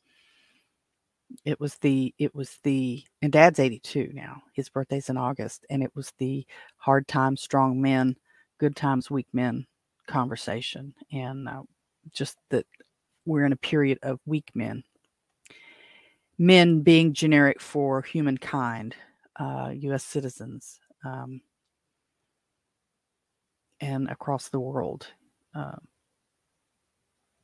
it was the it was the and dad's 82 now. His birthday's in August and it was the hard times strong men, good times weak men conversation and uh, just that we're in a period of weak men. men being generic for humankind, uh, U.S. citizens, um, and across the world. Uh,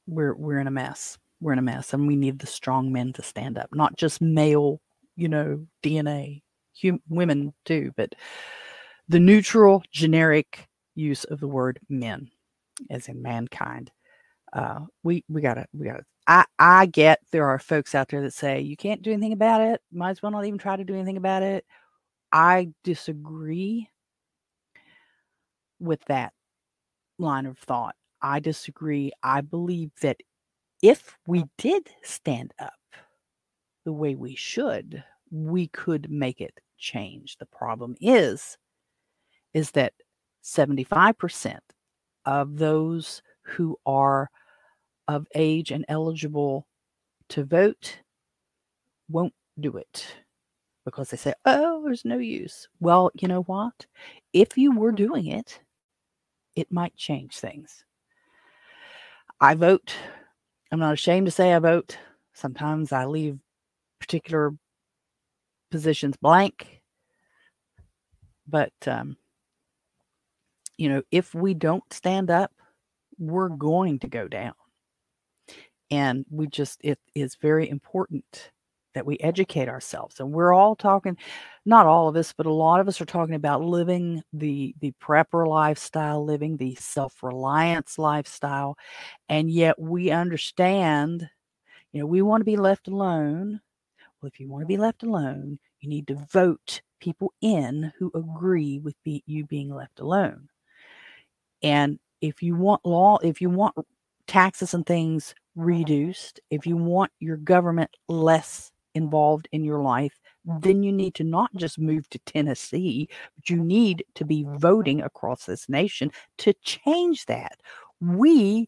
we're we're in a mess. We're in a mess, and we need the strong men to stand up, not just male, you know, DNA, hum- women too, but the neutral, generic use of the word men, as in mankind. Uh, we we gotta we gotta. I I get there are folks out there that say you can't do anything about it. Might as well not even try to do anything about it. I disagree with that line of thought. I disagree. I believe that if we did stand up the way we should, we could make it change. The problem is is that 75% of those who are of age and eligible to vote won't do it because they say, oh, there's no use. Well, you know what? If you were doing it, it might change things. I vote. I'm not ashamed to say I vote. Sometimes I leave particular positions blank. But, um, you know, if we don't stand up, we're going to go down. And we just, it is very important that we educate ourselves. And we're all talking, not all of us, but a lot of us are talking about living the the prepper lifestyle, living the self-reliance lifestyle. And yet we understand, you know, we want to be left alone. Well, if you want to be left alone, you need to vote people in who agree with be, you being left alone. And if you want law, if you want taxes and things reduced, if you want your government less involved in your life, then you need to not just move to Tennessee, but you need to be mm-hmm. voting across this nation to change that. We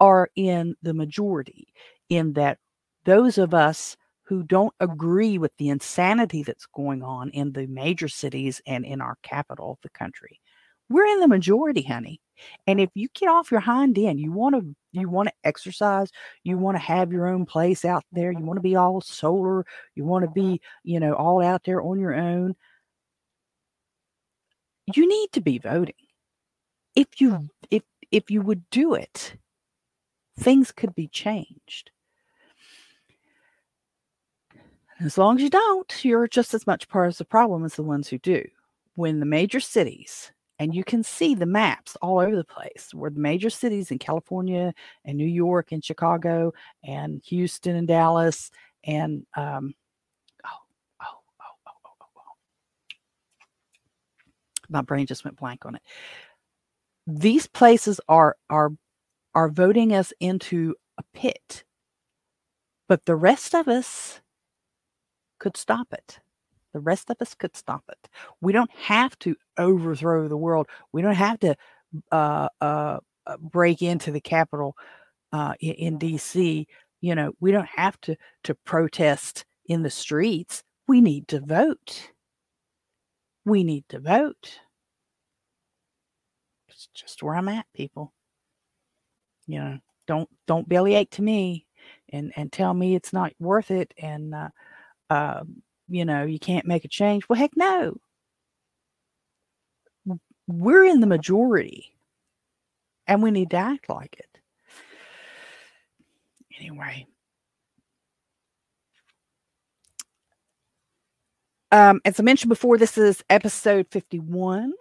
are in the majority in that those of us who don't agree with the insanity that's going on in the major cities and in our capital of the country. We're in the majority, honey. And if you get off your hind end, you want to you want to exercise, you want to have your own place out there, you want to be all solar, you want to be, you know, all out there on your own. You need to be voting. If you if if you would do it, things could be changed. As long as you don't, you're just as much part of the problem as the ones who do. When the major cities and you can see the maps all over the place where the major cities in California and New York and Chicago and Houston and Dallas and um, oh, oh, oh, oh, oh, oh, oh. my brain just went blank on it. These places are are are voting us into a pit, but the rest of us could stop it. The rest of us could stop it. We don't have to overthrow the world. We don't have to uh, uh, uh break into the Capitol uh, in, in D.C. You know, we don't have to to protest in the streets. We need to vote. We need to vote. It's just where I'm at, people. You know, don't don't bellyache to me and and tell me it's not worth it and uh, uh, you know, you can't make a change. Well, heck no. We're in the majority and we need to act like it. Anyway. Um, as I mentioned before, this is episode 51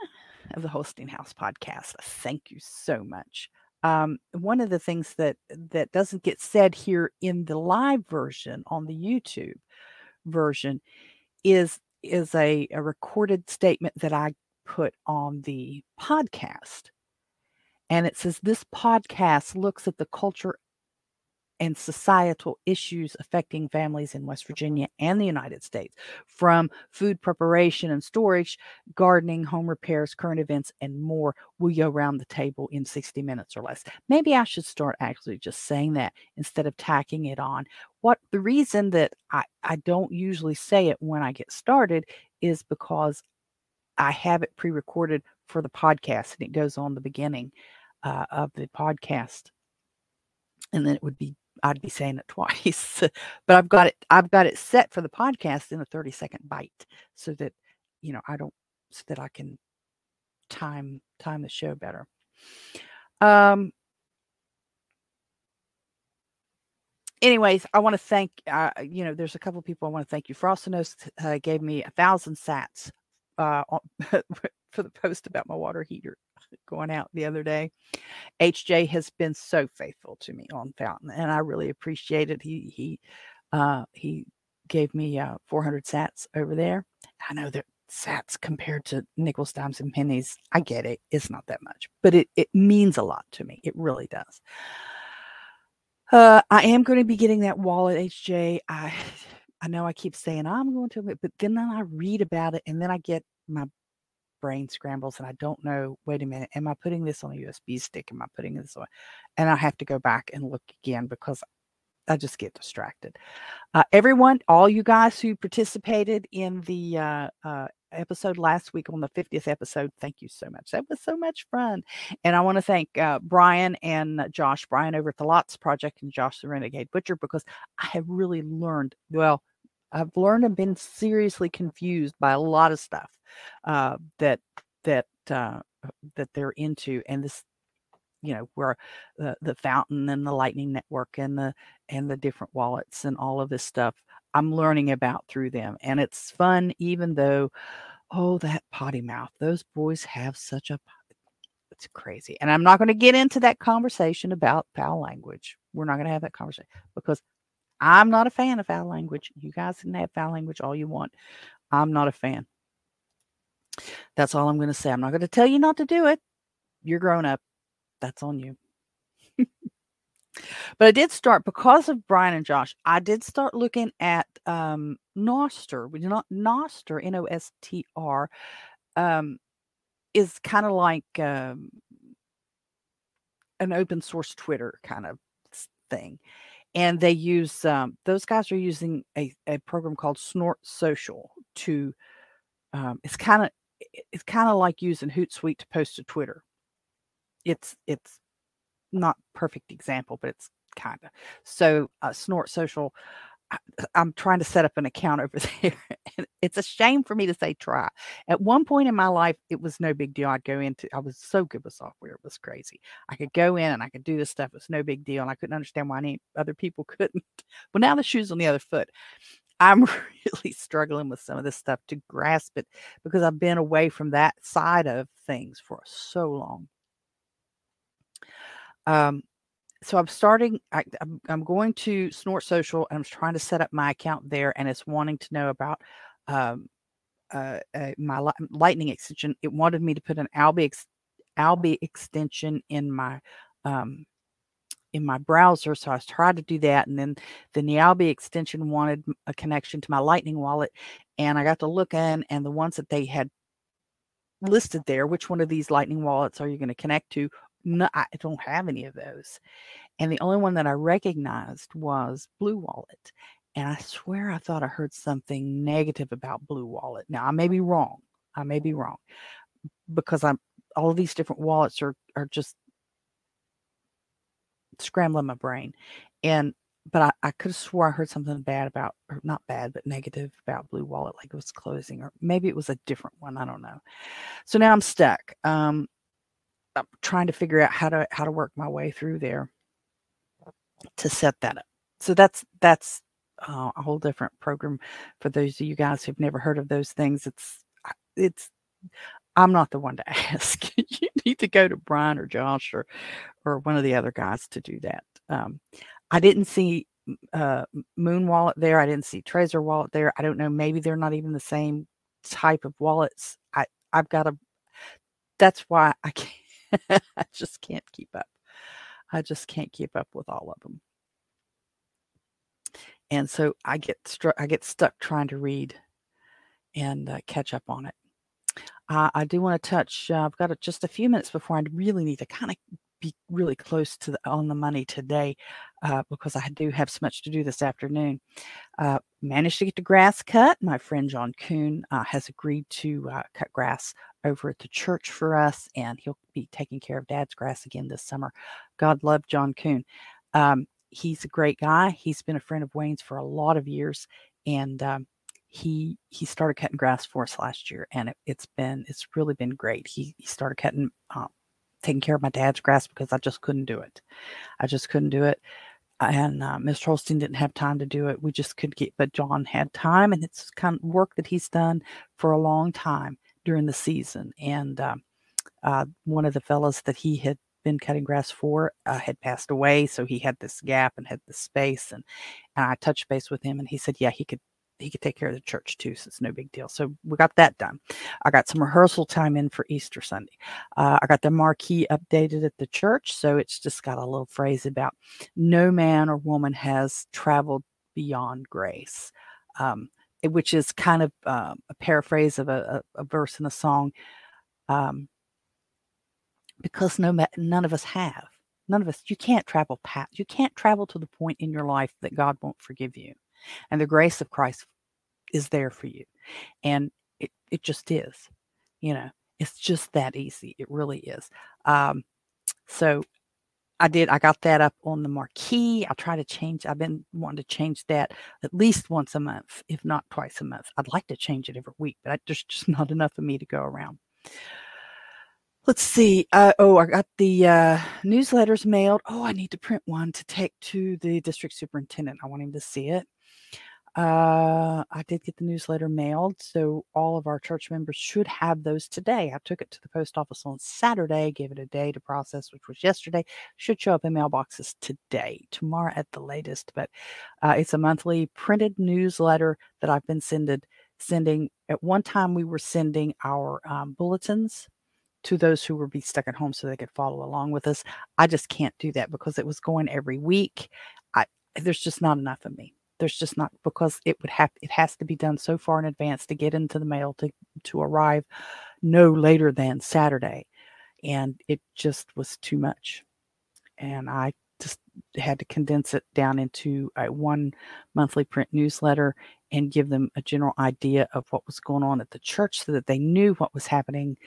of the Holstein House podcast. Thank you so much. Um, one of the things that that doesn't get said here in the live version on the YouTube version is is a, a recorded statement that I put on the podcast. And it says this podcast looks at the culture and societal issues affecting families in West Virginia and the United States, from food preparation and storage, gardening, home repairs, current events, and more. We go around the table in 60 minutes or less. Maybe I should start actually just saying that instead of tacking it on. What the reason that I, I don't usually say it when I get started is because I have it pre recorded for the podcast and it goes on the beginning uh, of the podcast. And then it would be I'd be saying it twice. but I've got it I've got it set for the podcast in a 30 second bite so that you know I don't so that I can time time the show better. Um anyways, I want to thank, uh, you know, there's a couple people I want to thank you. Frostinos uh, gave me a thousand sats uh, for the post about my water heater going out the other day. HJ has been so faithful to me on Fountain, and I really appreciate it. He he uh, he gave me uh, 400 sats over there. I know that sats compared to nickels, dimes, and pennies. I get it; it's not that much, but it it means a lot to me. It really does. Uh, I am going to be getting that wallet, HJ. I I know I keep saying I'm going to, but then I read about it and then I get my brain scrambles and I don't know. Wait a minute, am I putting this on a USB stick? Am I putting this on? And I have to go back and look again because I just get distracted. Uh, everyone, all you guys who participated in the uh, uh, episode last week on the 50th episode. Thank you so much. That was so much fun. And I want to thank uh, Brian and Josh, Brian over at the Lots Project and Josh the Renegade Butcher, because I have really learned, well, I've learned and been seriously confused by a lot of stuff uh, that that uh, that they're into, and this, you know, where the the fountain and the Lightning Network and the and the different wallets and all of this stuff I'm learning about through them. And it's fun, even though, oh, that potty mouth. Those boys have such a it's crazy. And I'm not going to get into that conversation about foul language. We're not going to have that conversation because I'm not a fan of foul language. You guys can have foul language all you want. I'm not a fan. That's all I'm going to say. I'm not going to tell you not to do it. You're grown up. That's on you. But I did start because of Brian and Josh. I did start looking at um, Nostr. We do not Nostr, N O S T R, um, is kind of like um, an open source Twitter kind of thing, and they use um, those guys are using a, a program called Snort Social to. Um, it's kind of it's kind of like using Hootsuite to post to Twitter. It's it's not perfect example, but it's kind of. So uh, Snort Social, I, I'm trying to set up an account over there. it's a shame for me to say try. At one point in my life, it was no big deal. I'd go into, I was so good with software. It was crazy. I could go in and I could do this stuff. It was no big deal. And I couldn't understand why any other people couldn't. But now the shoe's on the other foot. I'm really struggling with some of this stuff to grasp it because I've been away from that side of things for so long. Um, so I'm starting. I, am I'm going to Snort Social, and I'm trying to set up my account there, and it's wanting to know about um, uh, uh, my li- Lightning extension. It wanted me to put an Alby ex- Alby extension in my um, in my browser, so I tried to do that, and then the Alby extension wanted a connection to my Lightning wallet, and I got to look in, and the ones that they had listed there, which one of these Lightning wallets are you going to connect to? no, I don't have any of those. And the only one that I recognized was Blue Wallet. And I swear I thought I heard something negative about Blue Wallet. Now I may be wrong. I may be wrong because I'm all these different wallets are are just scrambling my brain. And but I, I could have swore I heard something bad about or not bad, but negative about Blue Wallet, like it was closing, or maybe it was a different one. I don't know. So now I'm stuck. Um, I'm trying to figure out how to how to work my way through there to set that up. So that's that's uh, a whole different program for those of you guys who've never heard of those things. It's it's I'm not the one to ask. you need to go to Brian or Josh or or one of the other guys to do that. Um, I didn't see uh, Moon Wallet there. I didn't see Trezor Wallet there. I don't know. Maybe they're not even the same type of wallets. I I've got a. That's why I can't. I just can't keep up. I just can't keep up with all of them. And so I get struck, I get stuck trying to read and uh, catch up on it. Uh, I do want to touch. Uh, I've got just a few minutes before I really need to kind of be really close to the, on the money today uh, because I do have so much to do this afternoon. Uh, managed to get the grass cut. My friend John Kuhn uh, has agreed to uh, cut grass over at the church for us, and he'll be taking care of Dad's grass again this summer. God love John Kuhn. Um, he's a great guy. He's been a friend of Wayne's for a lot of years, and um, he he started cutting grass for us last year, and it, has been it's really been great. He he started cutting, uh, taking care of my dad's grass because I just couldn't do it. I just couldn't do it, and uh, Mr. Holstein didn't have time to do it. We just couldn't get, but John had time, and it's kind of work that he's done for a long time during the season. And uh, uh, one of the fellows that he had been cutting grass for uh, had passed away, so he had this gap and had this space. And, and I touched base with him, and he said, yeah, he could he could take care of the church too, so it's no big deal. So we got that done. I got some rehearsal time in for Easter Sunday. Uh, I got the marquee updated at the church, so it's just got a little phrase about no man or woman has traveled beyond grace, um, which is kind of uh, a paraphrase of a, a, a, verse in a song. Um, because no, none of us have. None of us. You can't travel past. You can't travel to the point in your life that God won't forgive you and the grace of Christ is there for you. And it, it just is, you know, it's just that easy. It really is. Um, so I did, I got that up on the marquee. I'll try to change, I've been wanting to change that at least once a month, if not twice a month. I'd like to change it every week, but I, there's just not enough of me to go around. Let's see. Uh, oh, I got the uh, newsletters mailed. Oh, I need to print one to take to the district superintendent. I want him to see it. Uh, I did get the newsletter mailed, so all of our church members should have those today. I took it to the post office on Saturday, gave it a day to process, which was yesterday. Should show up in mailboxes today, tomorrow at the latest. But uh, it's a monthly printed newsletter that I've been sending. Sending at one time, we were sending our um, bulletins to those who would be stuck at home so they could follow along with us. I just can't do that because it was going every week. I there's just not enough of me there's just not because it would have it has to be done so far in advance to get into the mail to to arrive no later than Saturday and it just was too much. And I just had to condense it down into a one monthly print newsletter and give them a general idea of what was going on at the church so that they knew what was happening.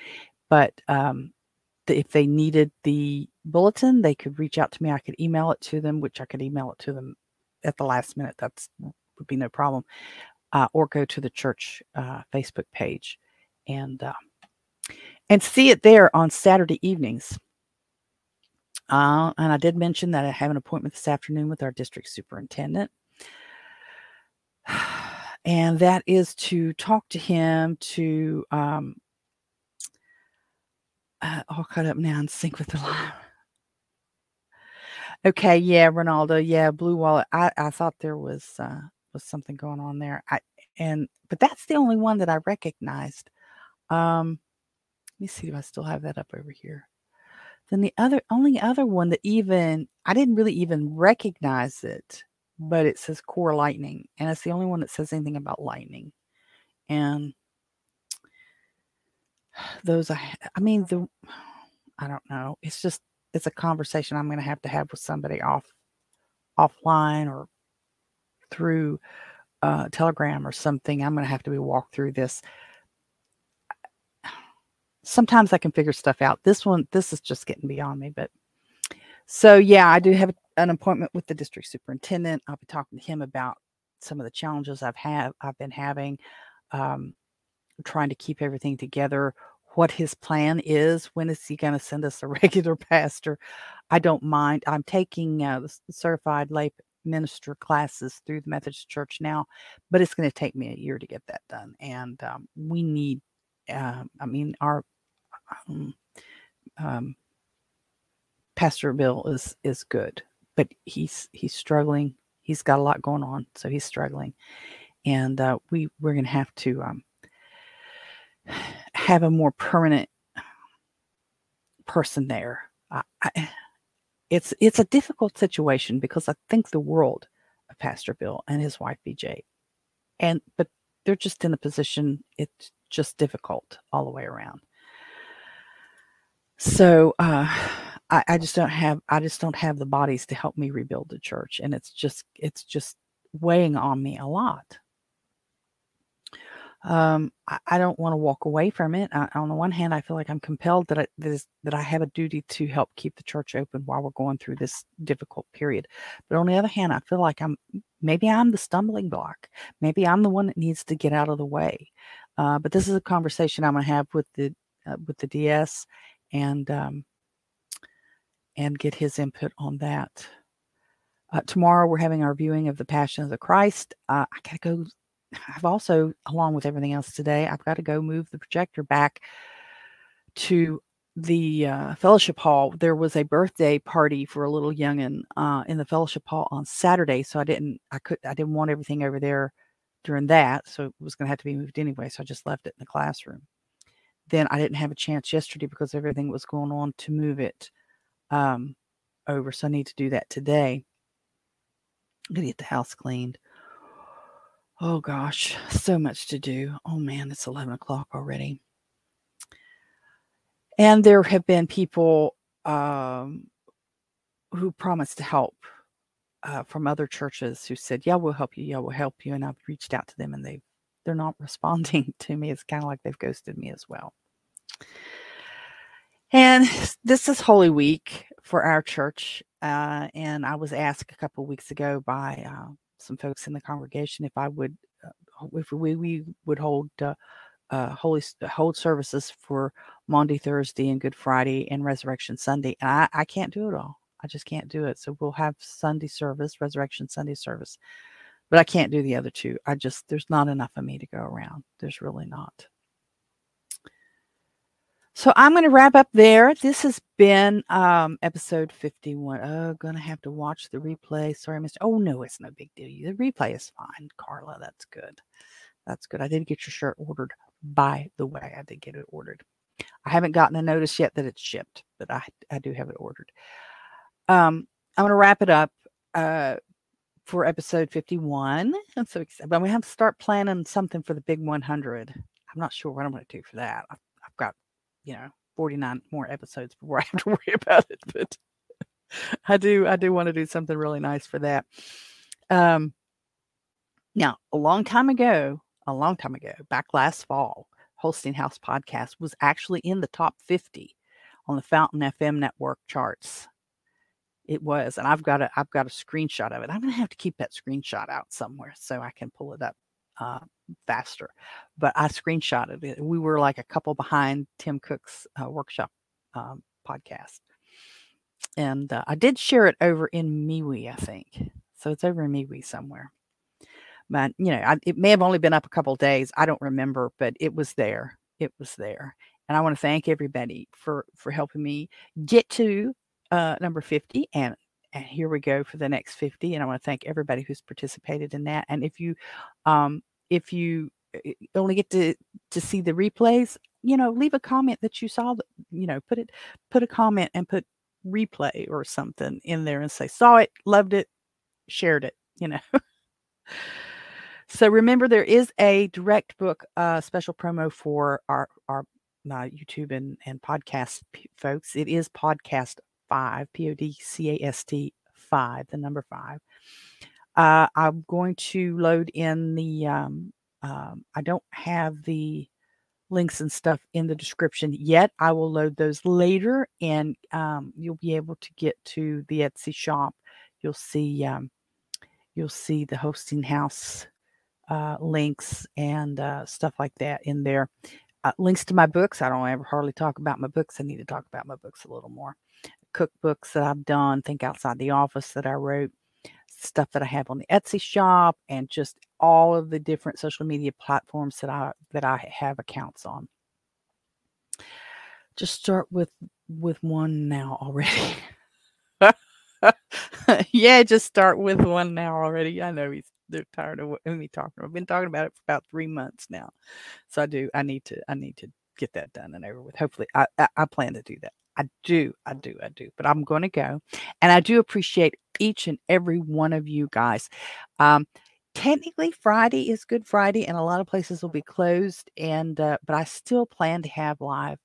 But um, if they needed the bulletin they could reach out to me. I could email it to them which i could email it to them at the last minute, that's would be no problem. Uh, or go to the church uh, Facebook page and uh, and see it there on Saturday evenings. Uh, and I did mention that I have an appointment this afternoon with our district superintendent. And that is to talk to him to um, uh, all caught up now in sync with the line. Okay, yeah, Ronaldo, yeah, Blue Wallet. I I thought there was uh was something going on there. I and but that's the only one that I recognized. Um let me see, if I still have that up over here? Then the other only other one that even I didn't really even recognize it, but it says core lightning, and it's the only one that says anything about lightning. And those I I mean the I don't know. It's just it's a conversation I'm going to have to have with somebody off offline or through uh, Telegram or something. I'm going to have to be walked through this. Sometimes I can figure stuff out. This one, this is just getting beyond me. But so yeah, I do have an appointment with the district superintendent. I'll be talking to him about some of the challenges I've had. I've been having, um, trying to keep everything together what his plan is. When is he going to send us a regular pastor? I don't mind. I'm taking uh, certified lay minister classes through the Methodist Church now, but it's going to take me a year to get that done. And um, we need, uh, I mean, our um, um, Pastor Bill is is good, but he's he's struggling. He's got a lot going on, so he's struggling, and uh, we we're going to have to um, have a more permanent person there. I, I, it's it's a difficult situation because I think the world of Pastor Bill and his wife BJ, and but they're just in a position it's just difficult all the way around. So uh, I, I just don't have I just don't have the bodies to help me rebuild the church, and it's just it's just weighing on me a lot. Um, I, I don't want to walk away from it. I, on the one hand, I feel like I'm compelled that I, that, I have a duty to help keep the church open while we're going through this difficult period. But on the other hand, I feel like I'm maybe I'm the stumbling block. Maybe I'm the one that needs to get out of the way. Uh, but this is a conversation I'm going to have with the uh, with the DS and um, and get his input on that. Uh, tomorrow we're having our viewing of the Passion of the Christ. Uh, I gotta go. I've also, along with everything else today, I've got to go move the projector back to the uh, fellowship hall. There was a birthday party for a little youngin uh, in the fellowship hall on Saturday, so I didn't. I could. I didn't want everything over there during that, so it was going to have to be moved anyway. So I just left it in the classroom. Then I didn't have a chance yesterday because everything was going on to move it um, over. So I need to do that today. I'm going to get the house cleaned. Oh gosh, so much to do. Oh man, it's 11 o'clock already. And there have been people um, who promised to help uh, from other churches who said, "Yeah, we'll help you. Yeah, we'll help you." And I've reached out to them, and they they're not responding to me. It's kind of like they've ghosted me as well. And this is Holy Week for our church. Uh, and I was asked a couple weeks ago by uh, some folks in the congregation if I would, uh, if we, we would hold uh, uh, holy hold services for Maundy Thursday and Good Friday and Resurrection Sunday. And I, I can't do it all. I just can't do it. So we'll have Sunday service, Resurrection Sunday service, but I can't do the other two. I just there's not enough of me to go around. There's really not. So I'm going to wrap up there. This has been um, episode 51. Oh, going to have to watch the replay. Sorry, Mr. Oh, no, it's no big deal. The replay is fine, Carla. That's good. That's good. I did get your shirt ordered, by the way. I did get it ordered. I haven't gotten a notice yet that it's shipped, but I, I do have it ordered. Um, I'm going to wrap it up uh, for episode 51. I'm so excited. But we have to start planning something for the big 100. I'm not sure what I'm going to do for that. You know 49 more episodes before I have to worry about it. But I do I do want to do something really nice for that. Um now a long time ago, a long time ago, back last fall, Holstein House podcast was actually in the top 50 on the Fountain FM network charts. It was, and I've got a I've got a screenshot of it. I'm gonna have to keep that screenshot out somewhere so I can pull it up uh, faster. But I screenshotted it. We were like a couple behind Tim Cook's uh, workshop um, podcast. And uh, I did share it over in MeWe, I think. So it's over in MeWe somewhere. But, you know, I, it may have only been up a couple days. I don't remember, but it was there. It was there. And I want to thank everybody for for helping me get to uh, number 50 and and here we go for the next 50 and i want to thank everybody who's participated in that and if you um if you eh, only get to to see the replays you know leave a comment that you saw you know put it put a comment and put replay or something in there and say saw it loved it shared it you know so remember there is a direct book uh special promo for our our uh, youtube and and podcast folks it is podcast five, P O D C A S T five, the number five. Uh, I'm going to load in the, um, um, I don't have the links and stuff in the description yet. I will load those later and um, you'll be able to get to the Etsy shop. You'll see, um, you'll see the Holstein House uh, links and uh, stuff like that in there. Uh, links to my books. I don't ever hardly talk about my books. I need to talk about my books a little more cookbooks that I've done, Think Outside the Office that I wrote, stuff that I have on the Etsy shop, and just all of the different social media platforms that I that I have accounts on. Just start with with one now already. yeah, just start with one now already. I know he's they're tired of me talking. I've been talking about it for about three months now, so I do. I need to. I need to get that done and over with. Hopefully, I I, I plan to do that. I do, I do, I do. But I'm going to go. And I do appreciate each and every one of you guys. Um, technically Friday is Good Friday, and a lot of places will be closed. And uh, but I still plan to have live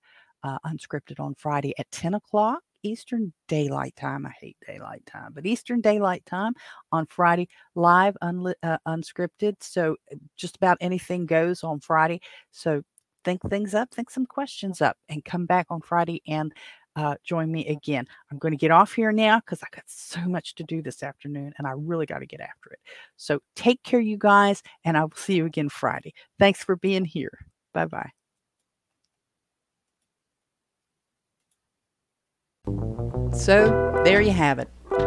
uh, unscripted on Friday at 10 o'clock Eastern Daylight Time. I hate daylight time, but Eastern Daylight Time on Friday, live, unli- uh, unscripted. So just about anything goes on Friday. So think things up, think some questions up, and come back on Friday and uh, join me again. I'm going to get off here now because I got so much to do this afternoon and I really got to get after it. So take care, you guys, and I will see you again Friday. Thanks for being here. Bye bye. So there you have it.